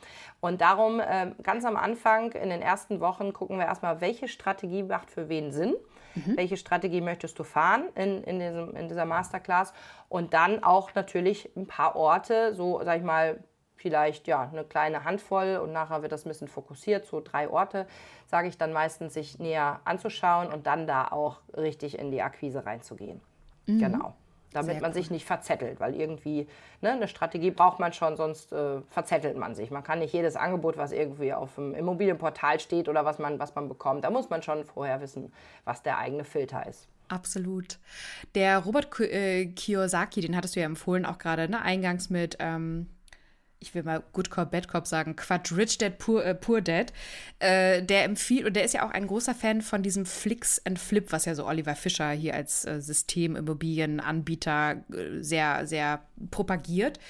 Speaker 4: Und darum, äh, ganz am Anfang, in den ersten Wochen, gucken wir erstmal, welche Strategie macht für wen Sinn. Mhm. Welche Strategie möchtest du fahren in, in, diesem, in dieser Masterclass? Und dann auch natürlich ein paar Orte, so sag ich mal, vielleicht ja eine kleine Handvoll und nachher wird das ein bisschen fokussiert, so drei Orte, sage ich dann meistens, sich näher anzuschauen und dann da auch richtig in die Akquise reinzugehen. Mhm. Genau. Damit Sehr man cool. sich nicht verzettelt, weil irgendwie ne, eine Strategie braucht man schon, sonst äh, verzettelt man sich. Man kann nicht jedes Angebot, was irgendwie auf dem Immobilienportal steht oder was man, was man bekommt, da muss man schon vorher wissen, was der eigene Filter ist.
Speaker 3: Absolut. Der Robert äh, Kiyosaki, den hattest du ja empfohlen, auch gerade ne, eingangs mit ähm, ich will mal Good Cop, Bad Cop sagen, Quatsch, Rich Dad, Poor, äh, Poor Dad, äh, der empfiehlt, und der ist ja auch ein großer Fan von diesem Flix and Flip, was ja so Oliver Fischer hier als äh, Systemimmobilienanbieter äh, sehr, sehr propagiert.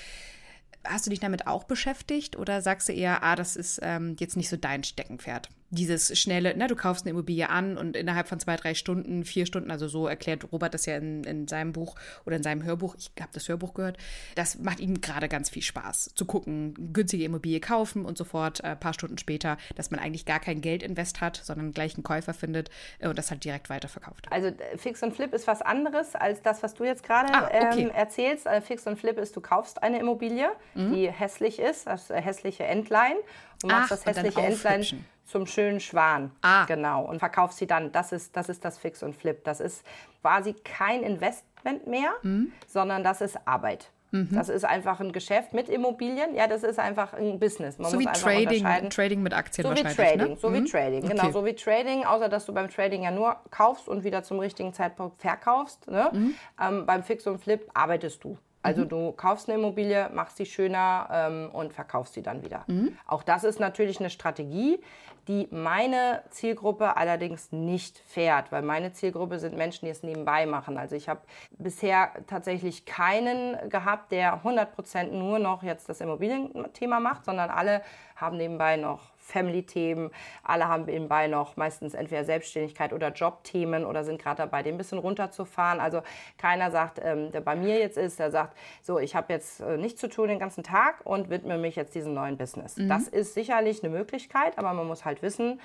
Speaker 3: Hast du dich damit auch beschäftigt oder sagst du eher, ah, das ist ähm, jetzt nicht so dein Steckenpferd? Dieses schnelle, na, du kaufst eine Immobilie an und innerhalb von zwei, drei Stunden, vier Stunden, also so erklärt Robert das ja in, in seinem Buch oder in seinem Hörbuch, ich habe das Hörbuch gehört, das macht ihm gerade ganz viel Spaß, zu gucken, günstige Immobilie kaufen und sofort ein äh, paar Stunden später, dass man eigentlich gar kein Geld invest hat, sondern gleich einen Käufer findet äh, und das halt direkt weiterverkauft.
Speaker 4: Also äh, Fix und Flip ist was anderes als das, was du jetzt gerade ah, okay. ähm, erzählst. Also Fix und Flip ist, du kaufst eine Immobilie, mhm. die hässlich ist, das hässliche Endline und machst Ach, das hässliche Endline zum schönen Schwan. Ah. Genau. Und verkaufst sie dann. Das ist, das ist das Fix und Flip. Das ist quasi kein Investment mehr, mhm. sondern das ist Arbeit. Mhm. Das ist einfach ein Geschäft mit Immobilien. Ja, das ist einfach ein Business.
Speaker 3: Man so wie Trading, Trading mit Aktien
Speaker 4: so
Speaker 3: wahrscheinlich.
Speaker 4: Wie Trading,
Speaker 3: ne?
Speaker 4: So wie mhm. Trading, genau. Okay. So wie Trading, außer dass du beim Trading ja nur kaufst und wieder zum richtigen Zeitpunkt verkaufst. Ne? Mhm. Ähm, beim Fix und Flip arbeitest du. Also mhm. du kaufst eine Immobilie, machst sie schöner ähm, und verkaufst sie dann wieder. Mhm. Auch das ist natürlich eine Strategie, die meine Zielgruppe allerdings nicht fährt, weil meine Zielgruppe sind Menschen, die es nebenbei machen. Also ich habe bisher tatsächlich keinen gehabt, der 100% nur noch jetzt das Immobilienthema macht, sondern alle haben nebenbei noch Family-Themen. Alle haben nebenbei noch meistens entweder Selbstständigkeit oder Jobthemen oder sind gerade dabei, den ein bisschen runterzufahren. Also keiner sagt, ähm, der bei mir jetzt ist, der sagt, so, ich habe jetzt äh, nichts zu tun den ganzen Tag und widme mich jetzt diesem neuen Business. Mhm. Das ist sicherlich eine Möglichkeit, aber man muss halt wissen,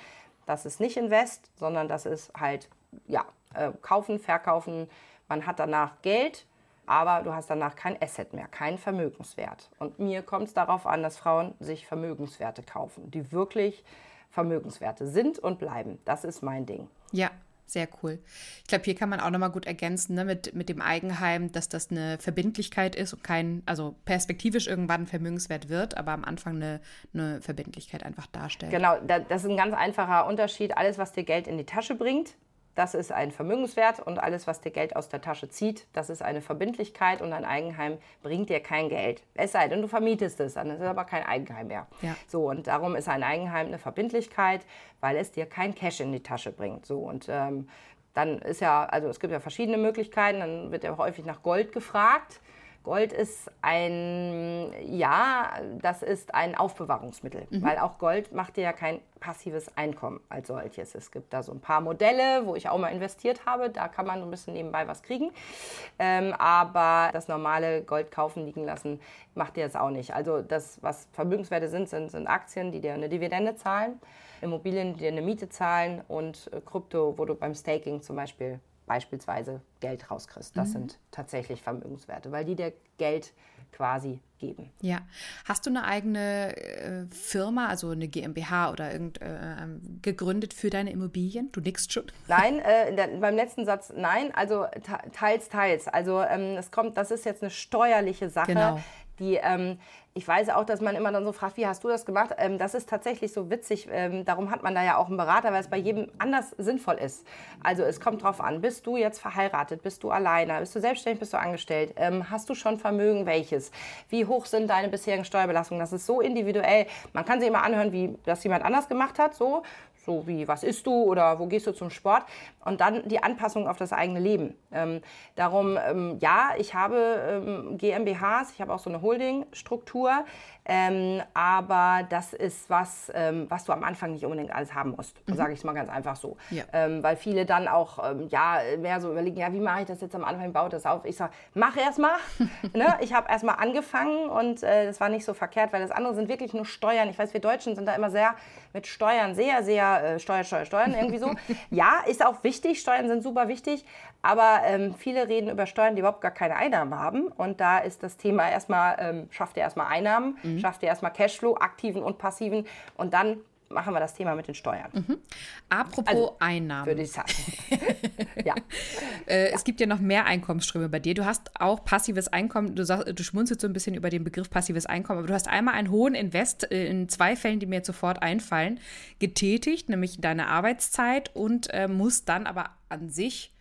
Speaker 4: das ist nicht Invest, sondern das ist halt, ja, äh, kaufen, verkaufen. Man hat danach Geld, aber du hast danach kein Asset mehr, keinen Vermögenswert. Und mir kommt es darauf an, dass Frauen sich Vermögenswerte kaufen, die wirklich Vermögenswerte sind und bleiben. Das ist mein Ding.
Speaker 3: Ja, Sehr cool. Ich glaube, hier kann man auch nochmal gut ergänzen ne, mit, mit dem Eigenheim, dass das eine Verbindlichkeit ist und kein, also perspektivisch irgendwann ein Vermögenswert wird, aber am Anfang eine, eine Verbindlichkeit einfach darstellt.
Speaker 4: Genau, das ist ein ganz einfacher Unterschied. Alles, was dir Geld in die Tasche bringt, das ist ein Vermögenswert und alles, was dir Geld aus der Tasche zieht, das ist eine Verbindlichkeit und ein Eigenheim bringt dir kein Geld. Es sei denn, du vermietest es, dann ist es aber kein Eigenheim mehr. Ja. So, und darum ist ein Eigenheim eine Verbindlichkeit, weil es dir kein Cash in die Tasche bringt. So, und ähm, dann ist ja, also es gibt ja verschiedene Möglichkeiten, dann wird ja häufig nach Gold gefragt. Gold ist ein, ja, das ist ein Aufbewahrungsmittel, mhm. weil auch Gold macht dir ja kein passives Einkommen als solches. Es gibt da so ein paar Modelle, wo ich auch mal investiert habe, da kann man ein bisschen nebenbei was kriegen. Ähm, aber das normale Gold kaufen, liegen lassen, macht dir das auch nicht. Also das, was Vermögenswerte sind, sind, sind Aktien, die dir eine Dividende zahlen, Immobilien, die dir eine Miete zahlen und äh, Krypto, wo du beim Staking zum Beispiel beispielsweise Geld rauskriegst. Das mhm. sind tatsächlich Vermögenswerte, weil die dir Geld quasi geben.
Speaker 3: Ja. Hast du eine eigene äh, Firma, also eine GmbH oder irgend äh, ähm, gegründet für deine Immobilien? Du nickst schon.
Speaker 4: Nein, *laughs* äh, der, beim letzten Satz nein, also teils, teils. Also ähm, es kommt, das ist jetzt eine steuerliche Sache. Genau. Die, ähm, ich weiß auch, dass man immer dann so fragt, wie hast du das gemacht? Ähm, das ist tatsächlich so witzig. Ähm, darum hat man da ja auch einen Berater, weil es bei jedem anders sinnvoll ist. Also es kommt drauf an, bist du jetzt verheiratet, bist du alleine, bist du selbstständig, bist du angestellt, ähm, hast du schon Vermögen, welches? Wie hoch sind deine bisherigen Steuerbelastungen? Das ist so individuell. Man kann sich immer anhören, wie das jemand anders gemacht hat, so so wie was isst du oder wo gehst du zum Sport und dann die Anpassung auf das eigene Leben. Ähm, darum, ähm, ja, ich habe ähm, GmbHs, ich habe auch so eine Holdingstruktur, ähm, aber das ist was, ähm, was du am Anfang nicht unbedingt alles haben musst, mhm. sage ich es mal ganz einfach so. Ja. Ähm, weil viele dann auch ja, mehr so überlegen, ja, wie mache ich das jetzt am Anfang, baut das auf. Ich sage, mach erst mal. *laughs* ne? Ich habe erst mal angefangen und äh, das war nicht so verkehrt, weil das andere sind wirklich nur Steuern. Ich weiß, wir Deutschen sind da immer sehr mit Steuern, sehr, sehr äh, Steuer, Steuer, Steuern irgendwie so. *laughs* ja, ist auch wichtig, Steuern sind super wichtig, aber ähm, viele reden über Steuern, die überhaupt gar keine Einnahmen haben. Und da ist das Thema erstmal, ähm, schafft ihr erstmal Einnahmen, mhm. Schafft ihr erstmal Cashflow, aktiven und passiven. Und dann machen wir das Thema mit den Steuern. Mhm.
Speaker 3: Apropos also, Einnahmen.
Speaker 4: Würde ich sagen. *laughs*
Speaker 3: ja. Äh, es gibt ja noch mehr Einkommensströme bei dir. Du hast auch passives Einkommen. Du, sagst, du schmunzelst so ein bisschen über den Begriff passives Einkommen, aber du hast einmal einen hohen Invest äh, in zwei Fällen, die mir jetzt sofort einfallen, getätigt, nämlich deine Arbeitszeit und äh, musst dann aber an sich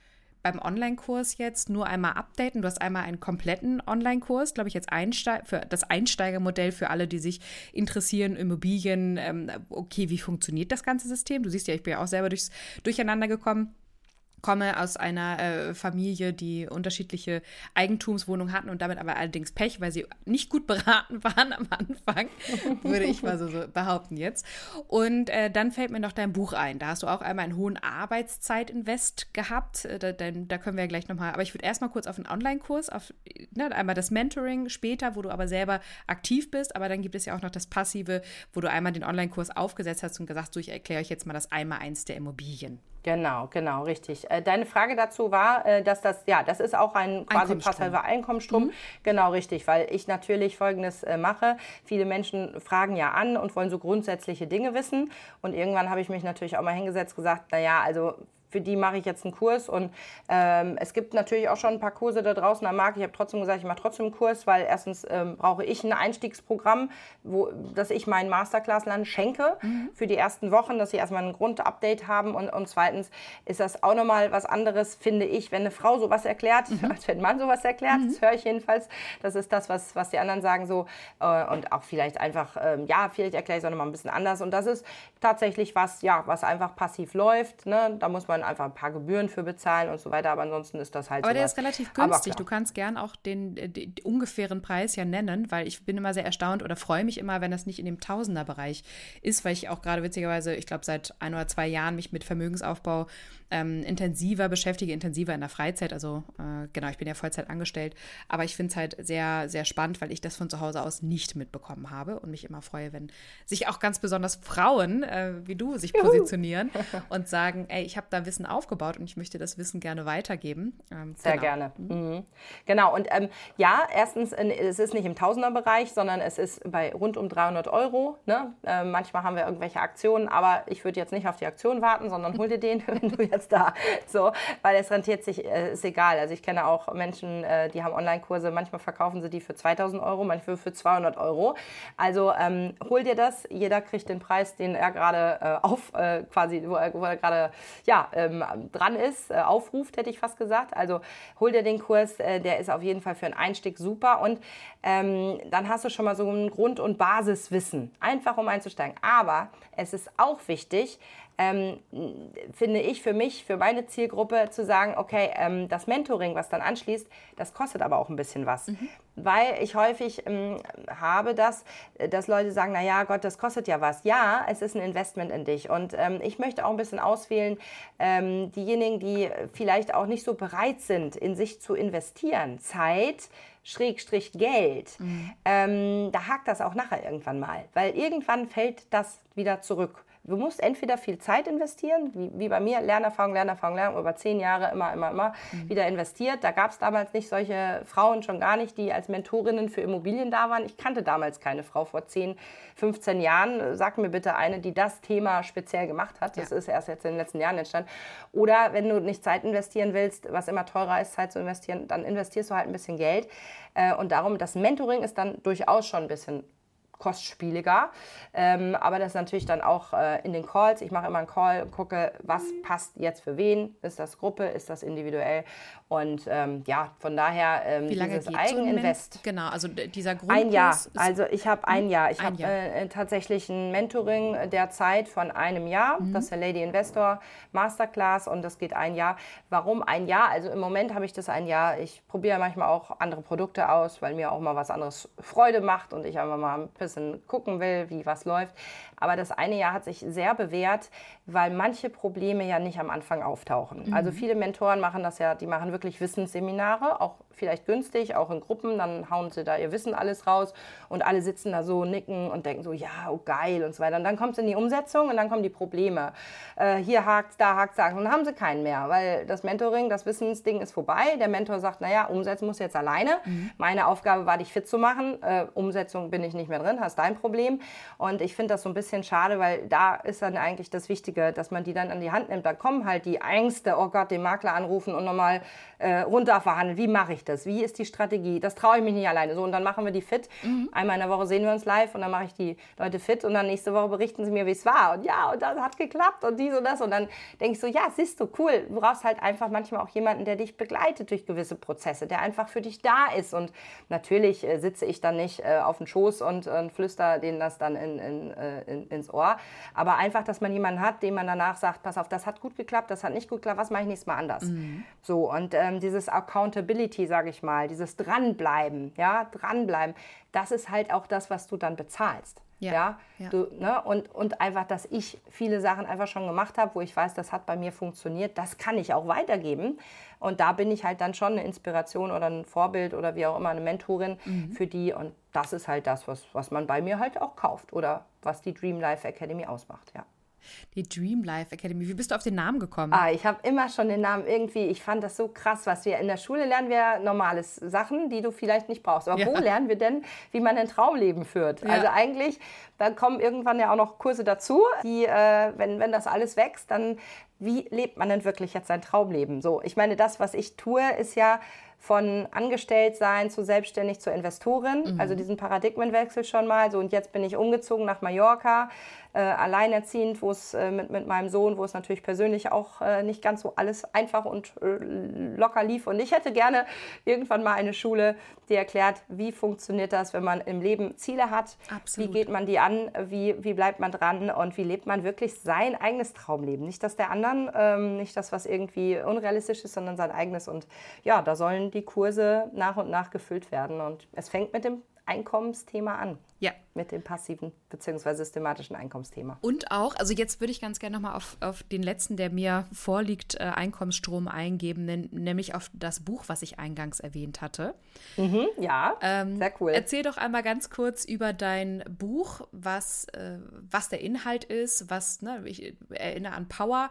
Speaker 3: beim Online-Kurs jetzt nur einmal updaten. Du hast einmal einen kompletten Online-Kurs, glaube ich, jetzt Einste für das Einsteigermodell für alle, die sich interessieren, Immobilien. Ähm, okay, wie funktioniert das ganze System? Du siehst ja, ich bin ja auch selber durchs Durcheinander gekommen komme aus einer äh, Familie, die unterschiedliche Eigentumswohnungen hatten und damit aber allerdings Pech, weil sie nicht gut *laughs* beraten waren am Anfang, würde ich mal so, so behaupten jetzt. Und äh, dann fällt mir noch dein Buch ein. Da hast du auch einmal einen hohen Arbeitszeit-Invest gehabt. Äh, da, da, können wir ja gleich nochmal, aber ich würde erstmal kurz auf einen Online-Kurs, auf ne, einmal das Mentoring später, wo du aber selber aktiv bist, aber dann gibt es ja auch noch das Passive, wo du einmal den Online-Kurs aufgesetzt hast und gesagt, hast, so, ich erkläre euch jetzt mal das einmal eins der Immobilien.
Speaker 4: Genau, genau, richtig. Äh, deine Frage dazu war, äh, dass das, ja, das ist auch ein quasi passiver Einkommensstrom. Mhm. Genau, richtig, weil ich natürlich Folgendes äh, mache. Viele Menschen fragen ja an und wollen so grundsätzliche Dinge wissen. Und irgendwann habe ich mich natürlich auch mal hingesetzt, gesagt, naja, also für die mache ich jetzt einen Kurs. Und ähm, es gibt natürlich auch schon ein paar Kurse da draußen am Markt. Ich habe trotzdem gesagt, ich mache trotzdem einen Kurs, weil erstens ähm, brauche ich ein Einstiegsprogramm, wo, dass ich meinen Masterclass-Land schenke mhm. für die ersten Wochen, dass sie erstmal ein Grundupdate haben. Und, und zweitens ist das auch nochmal was anderes, finde ich, wenn eine Frau sowas erklärt, mhm. *laughs* als wenn ein Mann sowas erklärt. Mhm. Das höre ich jedenfalls. Das ist das, was, was die anderen sagen so. Äh, und auch vielleicht einfach, ähm, ja, vielleicht erkläre ich es auch nochmal ein bisschen anders. Und das ist tatsächlich was, ja, was einfach passiv läuft. Ne? Da muss man einfach ein paar Gebühren für bezahlen und so weiter, aber ansonsten ist das halt
Speaker 3: Aber der ist relativ günstig. Du kannst gern auch den, den, den, ungefähren Preis ja nennen, weil ich bin immer sehr erstaunt oder freue mich immer, wenn das nicht in dem Tausenderbereich ist, weil ich auch gerade witzigerweise, ich glaube, seit ein oder zwei Jahren mich mit Vermögensaufbau ähm, intensiver beschäftige, intensiver in der Freizeit. Also äh, genau, ich bin ja Vollzeit angestellt, aber ich finde es halt sehr, sehr spannend, weil ich das von zu Hause aus nicht mitbekommen habe und mich immer freue, wenn sich auch ganz besonders Frauen äh, wie du sich positionieren und sagen, ey, ich habe da Wissen Wissen aufgebaut und ich möchte das Wissen gerne weitergeben.
Speaker 4: Ähm, Sehr genau. gerne. Mhm. Genau, und ähm, ja, erstens, es ist nicht im Tausenderbereich, sondern es ist bei rund um 300 Euro. Ne? Äh, manchmal haben wir irgendwelche Aktionen, aber ich würde jetzt nicht auf die Aktion warten, sondern hol dir den, *laughs* wenn du jetzt da so, weil es rentiert sich, äh, ist egal. Also ich kenne auch Menschen, äh, die haben Online-Kurse, manchmal verkaufen sie die für 2000 Euro, manchmal für 200 Euro. Also ähm, hol dir das, jeder kriegt den Preis, den er gerade äh, auf, äh, quasi, wo er, wo er gerade ja, ähm, dran ist, äh, aufruft, hätte ich fast gesagt. Also hol dir den Kurs, äh, der ist auf jeden Fall für einen Einstieg super und ähm, dann hast du schon mal so ein Grund- und Basiswissen, einfach um einzusteigen. Aber es ist auch wichtig, ähm, finde ich für mich, für meine Zielgruppe zu sagen, okay, ähm, das Mentoring, was dann anschließt, das kostet aber auch ein bisschen was. Mhm. Weil ich häufig ähm, habe das, dass Leute sagen, na ja, Gott, das kostet ja was. Ja, es ist ein Investment in dich. Und ähm, ich möchte auch ein bisschen auswählen, ähm, diejenigen, die vielleicht auch nicht so bereit sind, in sich zu investieren. Zeit, Schrägstrich Geld, mhm. ähm, da hakt das auch nachher irgendwann mal, weil irgendwann fällt das wieder zurück. Du musst entweder viel Zeit investieren, wie, wie bei mir, Lernerfahrung, Lernerfahrung, Lernerfahrung, über zehn Jahre immer, immer, immer mhm. wieder investiert. Da gab es damals nicht solche Frauen schon gar nicht, die als Mentorinnen für Immobilien da waren. Ich kannte damals keine Frau vor 10, 15 Jahren. Sag mir bitte eine, die das Thema speziell gemacht hat. Das ja. ist erst jetzt in den letzten Jahren entstanden. Oder wenn du nicht Zeit investieren willst, was immer teurer ist, Zeit zu investieren, dann investierst du halt ein bisschen Geld. Äh, und darum, das Mentoring ist dann durchaus schon ein bisschen kostspieliger. Ähm, aber das ist natürlich dann auch äh, in den Calls. Ich mache immer einen Call, gucke, was passt jetzt für wen. Ist das Gruppe, ist das individuell? Und ähm, ja, von daher ähm,
Speaker 3: Wie lange dieses Eigeninvest. So genau, also dieser
Speaker 4: Grundkurs. Ein Jahr. Also ich habe ein Jahr. Ich habe äh, tatsächlich ein Mentoring derzeit von einem Jahr. Mhm. Das ist der Lady Investor Masterclass und das geht ein Jahr. Warum ein Jahr? Also im Moment habe ich das ein Jahr. Ich probiere manchmal auch andere Produkte aus, weil mir auch mal was anderes Freude macht und ich einfach mal ein bisschen gucken will, wie was läuft. Aber das eine Jahr hat sich sehr bewährt, weil manche Probleme ja nicht am Anfang auftauchen. Mhm. Also viele Mentoren machen das ja, die machen wirklich Wissensseminare, auch vielleicht günstig, auch in Gruppen, dann hauen sie da ihr Wissen alles raus und alle sitzen da so, nicken und denken so, ja, oh geil und so weiter. Und dann kommt es in die Umsetzung und dann kommen die Probleme. Äh, hier hakt da hakt da und dann haben sie keinen mehr, weil das Mentoring, das Wissensding ist vorbei. Der Mentor sagt, naja, umsetzen muss jetzt alleine. Mhm. Meine Aufgabe war, dich fit zu machen. Äh, Umsetzung bin ich nicht mehr drin, hast dein Problem. Und ich finde das so ein bisschen schade, weil da ist dann eigentlich das Wichtige, dass man die dann an die Hand nimmt. Da kommen halt die Ängste, oh Gott, den Makler anrufen und nochmal äh, runterverhandeln. Wie mache ich das? Wie ist die Strategie? Das traue ich mich nicht alleine. So, und dann machen wir die fit. Mhm. Einmal in der Woche sehen wir uns live und dann mache ich die Leute fit und dann nächste Woche berichten sie mir, wie es war. Und ja, und das hat geklappt und dies und das. Und dann denke ich so, ja, siehst du, cool. Du brauchst halt einfach manchmal auch jemanden, der dich begleitet durch gewisse Prozesse, der einfach für dich da ist. Und natürlich äh, sitze ich dann nicht äh, auf dem Schoß und, flüster denen das dann in, in, äh, in, ins Ohr. Aber einfach, dass man jemanden hat, dem man danach sagt, pass auf, das hat gut geklappt, das hat nicht gut geklappt, was mache ich nächstes Mal anders? Mhm. So, und ähm, dieses Accountability, sage ich mal, dieses Dranbleiben, ja, dranbleiben, das ist halt auch das, was du dann bezahlst. Ja, ja? ja. Du, ne? und, und einfach, dass ich viele Sachen einfach schon gemacht habe, wo ich weiß, das hat bei mir funktioniert, das kann ich auch weitergeben. Und da bin ich halt dann schon eine Inspiration oder ein Vorbild oder wie auch immer eine Mentorin mhm. für die. Und das ist halt das, was, was man bei mir halt auch kauft oder was die Dream Life Academy ausmacht, ja.
Speaker 3: Die Dream Life Academy. Wie bist du auf den Namen gekommen?
Speaker 4: Ah, ich habe immer schon den Namen irgendwie, ich fand das so krass, was wir in der Schule lernen wir normales Sachen, die du vielleicht nicht brauchst. Aber ja. wo lernen wir denn, wie man ein Traumleben führt? Ja. Also eigentlich, da kommen irgendwann ja auch noch Kurse dazu, die, äh, wenn, wenn das alles wächst, dann wie lebt man denn wirklich jetzt sein Traumleben? So, ich meine, das, was ich tue, ist ja von Angestelltsein zu selbstständig zur Investorin, mhm. also diesen Paradigmenwechsel schon mal. So und jetzt bin ich umgezogen nach Mallorca, äh, alleinerziehend, wo es äh, mit, mit meinem Sohn, wo es natürlich persönlich auch äh, nicht ganz so alles einfach und äh, locker lief. Und ich hätte gerne irgendwann mal eine Schule, die erklärt, wie funktioniert das, wenn man im Leben Ziele hat, Absolut. wie geht man die an, wie, wie bleibt man dran und wie lebt man wirklich sein eigenes Traumleben. Nicht das der anderen, ähm, nicht das, was irgendwie unrealistisch ist, sondern sein eigenes. Und ja, da sollen die Kurse nach und nach gefüllt werden. Und es fängt mit dem Einkommensthema an.
Speaker 3: Ja.
Speaker 4: Mit dem passiven bzw. systematischen Einkommensthema.
Speaker 3: Und auch, also jetzt würde ich ganz gerne nochmal auf, auf den letzten, der mir vorliegt, äh, Einkommensstrom eingeben, nämlich auf das Buch, was ich eingangs erwähnt hatte.
Speaker 4: Mhm, ja,
Speaker 3: ähm, sehr cool. Erzähl doch einmal ganz kurz über dein Buch, was, äh, was der Inhalt ist, was, ne, ich erinnere an Power,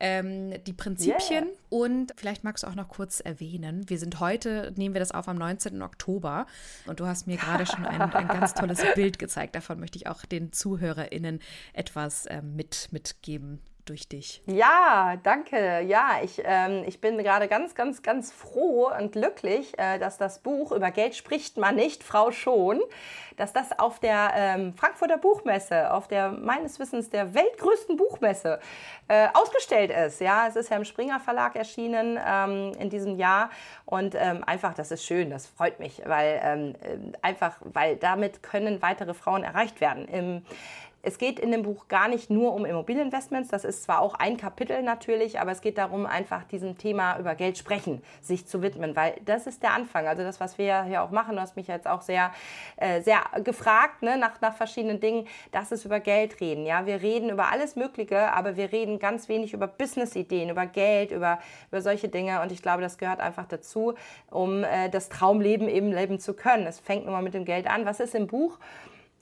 Speaker 3: ähm, die Prinzipien yeah. und vielleicht magst du auch noch kurz erwähnen, wir sind heute, nehmen wir das auf am 19. Oktober und du hast mir gerade schon ein, ein ganz tolles *laughs* Bild gezeigt. Davon möchte ich auch den ZuhörerInnen etwas äh, mit, mitgeben durch dich.
Speaker 4: Ja, danke. Ja, ich, ähm, ich bin gerade ganz, ganz, ganz froh und glücklich, äh, dass das Buch über Geld spricht man nicht, Frau schon, dass das auf der ähm, Frankfurter Buchmesse, auf der meines Wissens der weltgrößten Buchmesse äh, ausgestellt ist. Ja, es ist ja im Springer Verlag erschienen ähm, in diesem Jahr und ähm, einfach, das ist schön, das freut mich, weil ähm, äh, einfach, weil damit können weitere Frauen erreicht werden. Im, es geht in dem Buch gar nicht nur um Immobilieninvestments, das ist zwar auch ein Kapitel natürlich, aber es geht darum, einfach diesem Thema über Geld sprechen, sich zu widmen, weil das ist der Anfang. Also das, was wir hier auch machen, du hast mich jetzt auch sehr, äh, sehr gefragt ne, nach, nach verschiedenen Dingen, das ist über Geld reden. Ja, wir reden über alles Mögliche, aber wir reden ganz wenig über Business-Ideen, über Geld, über, über solche Dinge und ich glaube, das gehört einfach dazu, um äh, das Traumleben eben leben zu können. Es fängt nun mal mit dem Geld an. Was ist im Buch?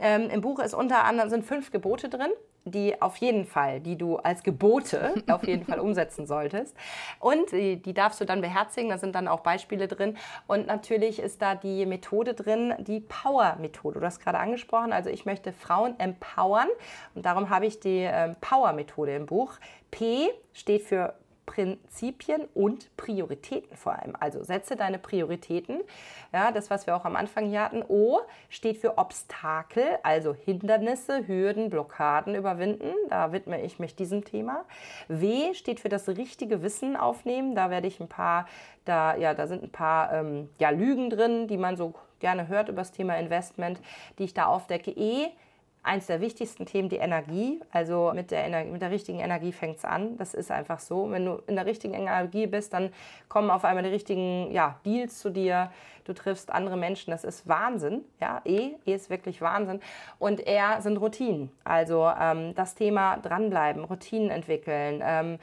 Speaker 4: Ähm, Im Buch ist unter anderem sind fünf Gebote drin, die auf jeden Fall, die du als Gebote *laughs* auf jeden Fall umsetzen solltest. Und die, die, darfst du dann beherzigen, da sind dann auch Beispiele drin. Und natürlich ist da die Methode drin, die Power-Methode. Du hast gerade angesprochen, also ich möchte Frauen empowern und darum habe ich die ähm, Power-Methode im Buch. P steht für Prinzipien und Prioritäten vor allem. Also setze deine Prioritäten. Ja, das, was wir auch am Anfang hier hatten. O steht für Obstakel, also Hindernisse, Hürden, Blockaden überwinden. Da widme ich mich diesem Thema. W steht für das richtige Wissen aufnehmen. Da werde ich ein paar, da, ja, da sind ein paar ähm, ja, Lügen drin, die man so gerne hört über das Thema Investment, die ich da aufdecke. E eins der wichtigsten Themen die Energie. Also mit der, Energie, mit der richtigen Energie fängt es an. Das ist einfach so. Wenn du in der richtigen Energie bist, dann kommen auf einmal die richtigen ja, Deals zu dir. Du triffst andere Menschen. Das ist Wahnsinn. Ja, E, E ist wirklich Wahnsinn. Und R sind Routinen. Also ähm, das Thema dranbleiben, Routinen entwickeln. Ähm,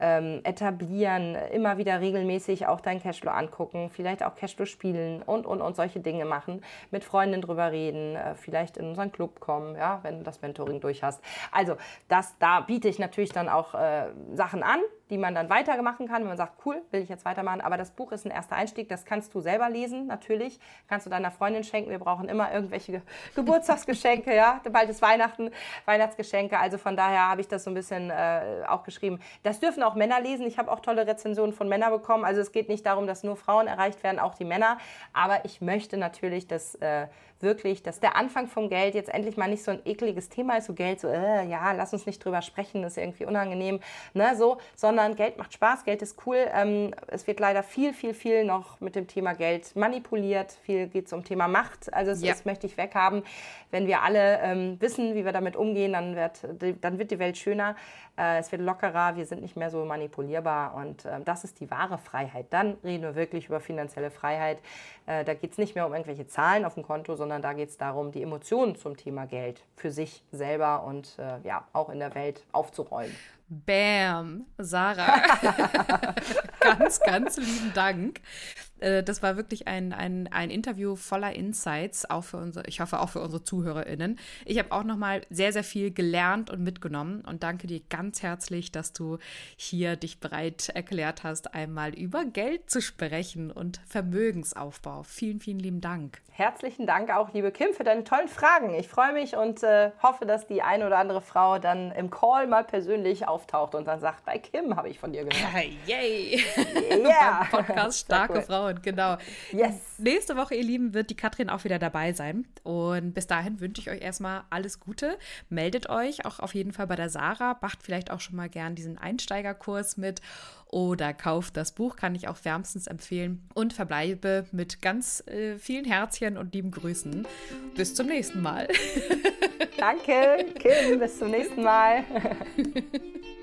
Speaker 4: ähm, etablieren, immer wieder regelmäßig auch dein Cashflow angucken, vielleicht auch Cashflow spielen und, und, und solche Dinge machen, mit Freundinnen drüber reden, äh, vielleicht in unseren Club kommen, ja, wenn du das Mentoring durch hast. Also das, da biete ich natürlich dann auch äh, Sachen an, die man dann weitermachen kann, wenn man sagt, cool, will ich jetzt weitermachen. Aber das Buch ist ein erster Einstieg, das kannst du selber lesen, natürlich. Kannst du deiner Freundin schenken. Wir brauchen immer irgendwelche *laughs* Geburtstagsgeschenke, ja. Bald ist Weihnachten, Weihnachtsgeschenke. Also von daher habe ich das so ein bisschen äh, auch geschrieben. Das dürfen auch Männer lesen. Ich habe auch tolle Rezensionen von Männern bekommen. Also es geht nicht darum, dass nur Frauen erreicht werden, auch die Männer. Aber ich möchte natürlich, dass äh, wirklich, dass der Anfang vom Geld jetzt endlich mal nicht so ein ekliges Thema ist, so Geld, so, äh, ja, lass uns nicht drüber sprechen, das ist irgendwie unangenehm, ne, so, sondern Geld macht Spaß, Geld ist cool. Ähm, es wird leider viel, viel, viel noch mit dem Thema Geld manipuliert, viel geht es um Thema Macht, also das, ja. das möchte ich weghaben. Wenn wir alle ähm, wissen, wie wir damit umgehen, dann wird, dann wird die Welt schöner, es wird lockerer, wir sind nicht mehr so manipulierbar und äh, das ist die wahre Freiheit. Dann reden wir wirklich über finanzielle Freiheit. Äh, da geht es nicht mehr um irgendwelche Zahlen auf dem Konto, sondern sondern da geht es darum, die Emotionen zum Thema Geld für sich selber und äh, ja auch in der Welt aufzuräumen.
Speaker 3: Bam, Sarah. *laughs* ganz, ganz lieben Dank. Äh, das war wirklich ein, ein, ein Interview voller Insights, auch für unsere, ich hoffe auch für unsere ZuhörerInnen. Ich habe auch nochmal sehr, sehr viel gelernt und mitgenommen und danke dir ganz herzlich, dass du hier dich bereit erklärt hast, einmal über Geld zu sprechen und Vermögensaufbau. Vielen, vielen lieben Dank.
Speaker 4: Herzlichen Dank auch, liebe Kim, für deine tollen Fragen. Ich freue mich und äh, hoffe, dass die eine oder andere Frau dann im Call mal persönlich auf auftaucht und dann sagt, bei Kim habe ich von dir gehört. *laughs*
Speaker 3: Yay! Yeah. *laughs* Podcast Starke cool. Frauen, genau.
Speaker 4: Yes.
Speaker 3: Nächste Woche, ihr Lieben, wird die Katrin auch wieder dabei sein. Und bis dahin wünsche ich euch erstmal alles Gute. Meldet euch auch auf jeden Fall bei der Sarah. Macht vielleicht auch schon mal gern diesen Einsteigerkurs mit oder kauft das Buch, kann ich auch wärmstens empfehlen. Und verbleibe mit ganz äh, vielen Herzchen und lieben Grüßen. Bis zum nächsten Mal.
Speaker 4: Danke, Kim. Bis zum nächsten Mal. *laughs*